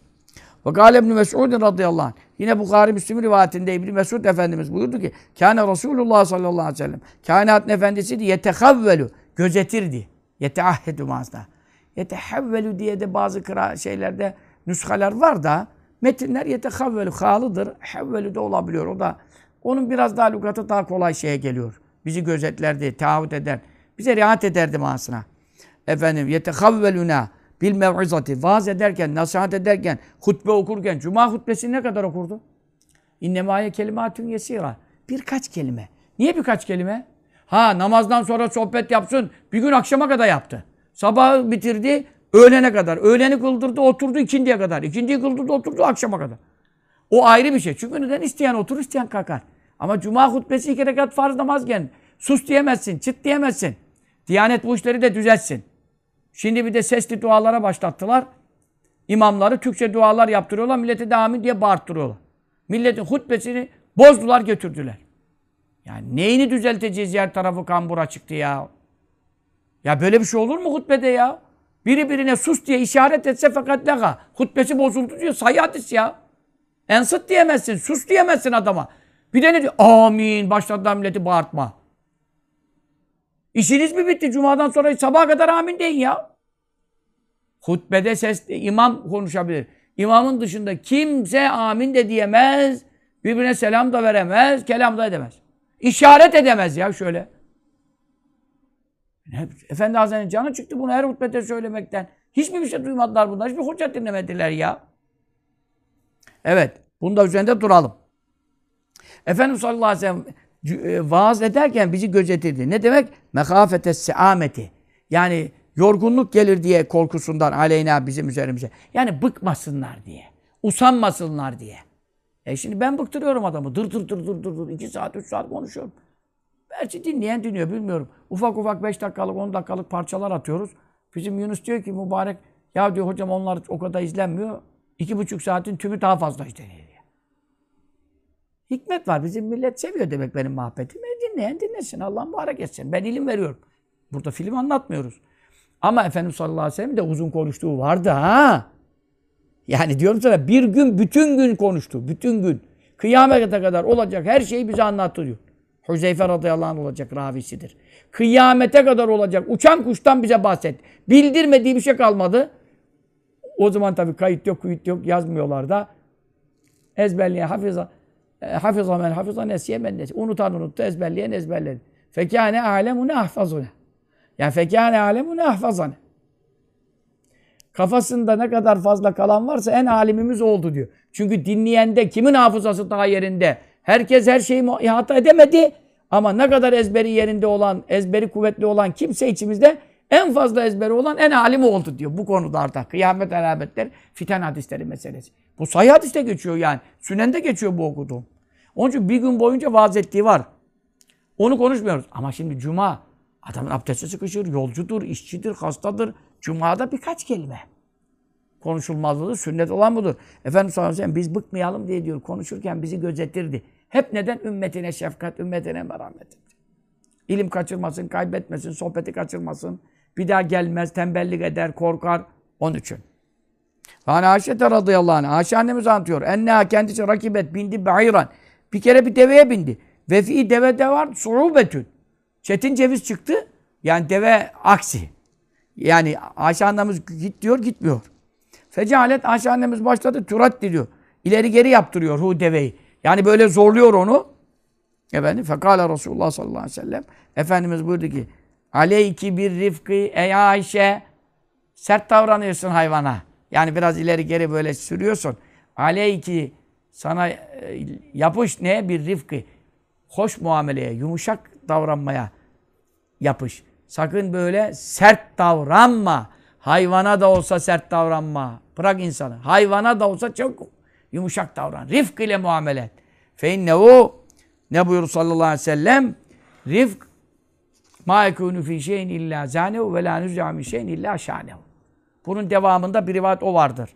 Ve gâle İbn-i Mes'ud radıyallahu anh. Yine Bukhari Müslim rivayetinde İbn Mesud Efendimiz buyurdu ki Kâne Resulullah sallallahu aleyhi ve sellem kainatın efendisiydi yetehevvelu gözetirdi. Yeteahhedu mazda. Yetehevvelu diye de bazı kıra şeylerde nüshalar var da metinler yetehevvelu halıdır. Hevvelu de olabiliyor. O da onun biraz daha lügatı daha kolay şeye geliyor. Bizi gözetlerdi, taahhüt eder. Bize riayet ederdi manasına. Efendim yetehevveluna bil mev'izati vaaz ederken, nasihat ederken, hutbe okurken, cuma hutbesini ne kadar okurdu? İnnemâye kelimatün yesîrâ. Birkaç kelime. Niye birkaç kelime? Ha namazdan sonra sohbet yapsın. Bir gün akşama kadar yaptı. Sabah bitirdi, öğlene kadar. Öğleni kıldırdı, oturdu ikindiye kadar. İkindiyi kıldırdı, oturdu akşama kadar. O ayrı bir şey. Çünkü neden? isteyen oturur, isteyen kalkar. Ama cuma hutbesi iki rekat farz namazken sus diyemezsin, çıt diyemezsin. Diyanet bu işleri de düzeltsin. Şimdi bir de sesli dualara başlattılar. İmamları Türkçe dualar yaptırıyorlar. Millete de amin diye bağırttırıyorlar. Milletin hutbesini bozdular götürdüler. Yani neyini düzelteceğiz yer tarafı kambura çıktı ya. Ya böyle bir şey olur mu hutbede ya? Biri birine sus diye işaret etse fakat lega. Hutbesi bozuldu diyor. Sayı hadis ya. Ensıt diyemezsin. Sus diyemezsin adama. Bir de ne diyor? Amin. Başladılar milleti bağırtma. İşiniz mi bitti? Cuma'dan sonra sabaha kadar amin deyin ya. Hutbede ses, imam konuşabilir. İmamın dışında kimse amin de diyemez. Birbirine selam da veremez, kelam da edemez. İşaret edemez ya şöyle. Efendi Hazretleri'nin canı çıktı bunu her hutbede söylemekten. Hiçbir bir şey duymadılar bunlar. Hiçbir hoca dinlemediler ya. Evet. Bunda üzerinde duralım. Efendimiz sallallahu aleyhi ve sellem e, vaaz ederken bizi gözetirdi. Ne demek? Mekafete seameti. Yani yorgunluk gelir diye korkusundan aleyna bizim üzerimize. Yani bıkmasınlar diye. Usanmasınlar diye. E şimdi ben bıktırıyorum adamı. Dır dır dır dır dır dır. iki saat, üç saat konuşuyorum. Belki dinleyen dinliyor bilmiyorum. Ufak ufak beş dakikalık, on dakikalık parçalar atıyoruz. Bizim Yunus diyor ki mübarek ya diyor hocam onlar o kadar izlenmiyor. İki buçuk saatin tümü daha fazla izleniyor diyor. Hikmet var. Bizim millet seviyor demek benim muhabbetimi. E dinleyen dinlesin. Allah mübarek etsin. Ben ilim veriyorum. Burada film anlatmıyoruz. Ama Efendimiz sallallahu aleyhi ve sellem de uzun konuştuğu vardı ha. Yani diyorum sana bir gün bütün gün konuştu. Bütün gün. Kıyamete kadar olacak her şeyi bize anlattırıyor. Hüzeyfe radıyallahu anh olacak ravisidir. Kıyamete kadar olacak. Uçan kuştan bize bahset. Bildirmediği bir şey kalmadı. O zaman tabii kayıt yok, kuyut yok yazmıyorlar da. Ezberleyen hafiza, e, hafiza men hafiza nesiye men nesiye. Unutan unuttu, ezberleyen ezberledi. Fekâne alemune ahfazune. Yani fekâne alemune ahfazane. Kafasında ne kadar fazla kalan varsa en alimimiz oldu diyor. Çünkü dinleyende kimin hafızası daha yerinde? Herkes her şeyi ihata edemedi. Ama ne kadar ezberi yerinde olan, ezberi kuvvetli olan kimse içimizde en fazla ezberi olan en alimi oldu diyor bu konularda. Kıyamet alametler, fiten hadisleri meselesi. Bu sayı hadiste geçiyor yani. Sünende geçiyor bu okuduğum. Onun için bir gün boyunca vaaz ettiği var. Onu konuşmuyoruz. Ama şimdi cuma adamın abdesti sıkışır, yolcudur, işçidir, hastadır. Cuma'da birkaç kelime. Konuşulmazlığı sünnet olan budur. Efendimiz sallallahu aleyhi biz bıkmayalım diye diyor konuşurken bizi gözetirdi. Hep neden? Ümmetine şefkat, ümmetine merhamet. İlim kaçırmasın, kaybetmesin, sohbeti kaçırmasın. Bir daha gelmez, tembellik eder, korkar. Onun için. Hani Ayşe de radıyallahu anh. Ayşe annemiz anlatıyor. Enneha kendisi rakibet bindi bayran. Bir kere bir deveye bindi. Ve fi devede var surubetün. Çetin ceviz çıktı. Yani deve aksi. Yani Ayşe annemiz git diyor gitmiyor. Fecalet Ayşe annemiz başladı turat diyor. İleri geri yaptırıyor hu deveyi. Yani böyle zorluyor onu. Efendim fekala Resulullah sallallahu aleyhi ve sellem. Efendimiz buyurdu ki Aleyki bir rifkı ey Ayşe sert davranıyorsun hayvana. Yani biraz ileri geri böyle sürüyorsun. Aleyki sana e, yapış ne? Bir rifkı. Hoş muameleye, yumuşak davranmaya yapış. Sakın böyle sert davranma. Hayvana da olsa sert davranma. Bırak insanı. Hayvana da olsa çok yumuşak davran. Rifk ile muamele et. Fe innehu ne buyurur sallallahu aleyhi ve sellem? Rifk ma yekûnü fî şeyin illa zânehu ve lâ nüzâ min şeyin illa şânehu. Bunun devamında bir rivayet o vardır.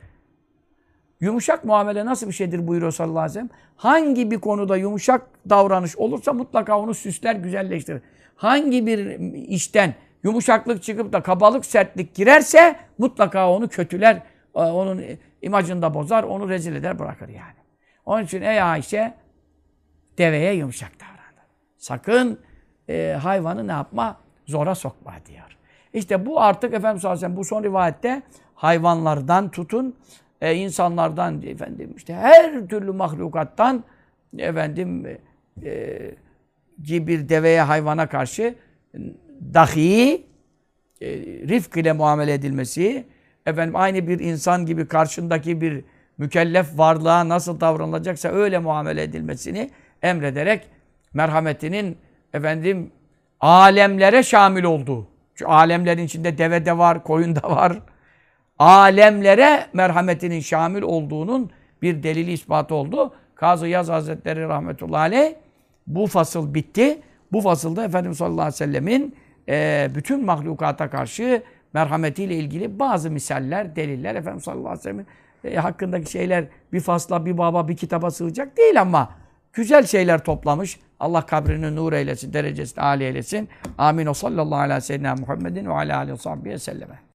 Yumuşak muamele nasıl bir şeydir buyuruyor sallallahu aleyhi ve sellem? Hangi bir konuda yumuşak davranış olursa mutlaka onu süsler, güzelleştirir. Hangi bir işten yumuşaklık çıkıp da kabalık, sertlik girerse mutlaka onu kötüler, e, onun imajını da bozar, onu rezil eder, bırakır yani. Onun için ey Ayşe deveye yumuşak davrandı. Sakın e, hayvanı ne yapma? Zora sokma diyor. İşte bu artık Efendimiz sallallahu aleyhi ve sellem bu son rivayette hayvanlardan tutun, e, insanlardan efendim işte her türlü mahlukattan efendim e, bir deveye hayvana karşı dahi e, rifk ile muamele edilmesi efendim aynı bir insan gibi karşındaki bir mükellef varlığa nasıl davranılacaksa öyle muamele edilmesini emrederek merhametinin efendim alemlere şamil olduğu. Çünkü alemlerin içinde deve de var, koyun da var. Alemlere merhametinin şamil olduğunun bir delili ispatı oldu. Kazı Yaz Hazretleri rahmetullahi aleyh bu fasıl bitti. Bu fasılda Efendimiz sallallahu aleyhi ve sellemin e, bütün mahlukata karşı merhametiyle ilgili bazı misaller, deliller Efendimiz sallallahu aleyhi ve sellemin e, hakkındaki şeyler bir fasla, bir baba, bir kitaba sığacak değil ama güzel şeyler toplamış. Allah kabrini nur eylesin, derecesini âli eylesin. Amin. O sallallahu aleyhi ve sellem Muhammedin ve alâ aleyhi ve selleme.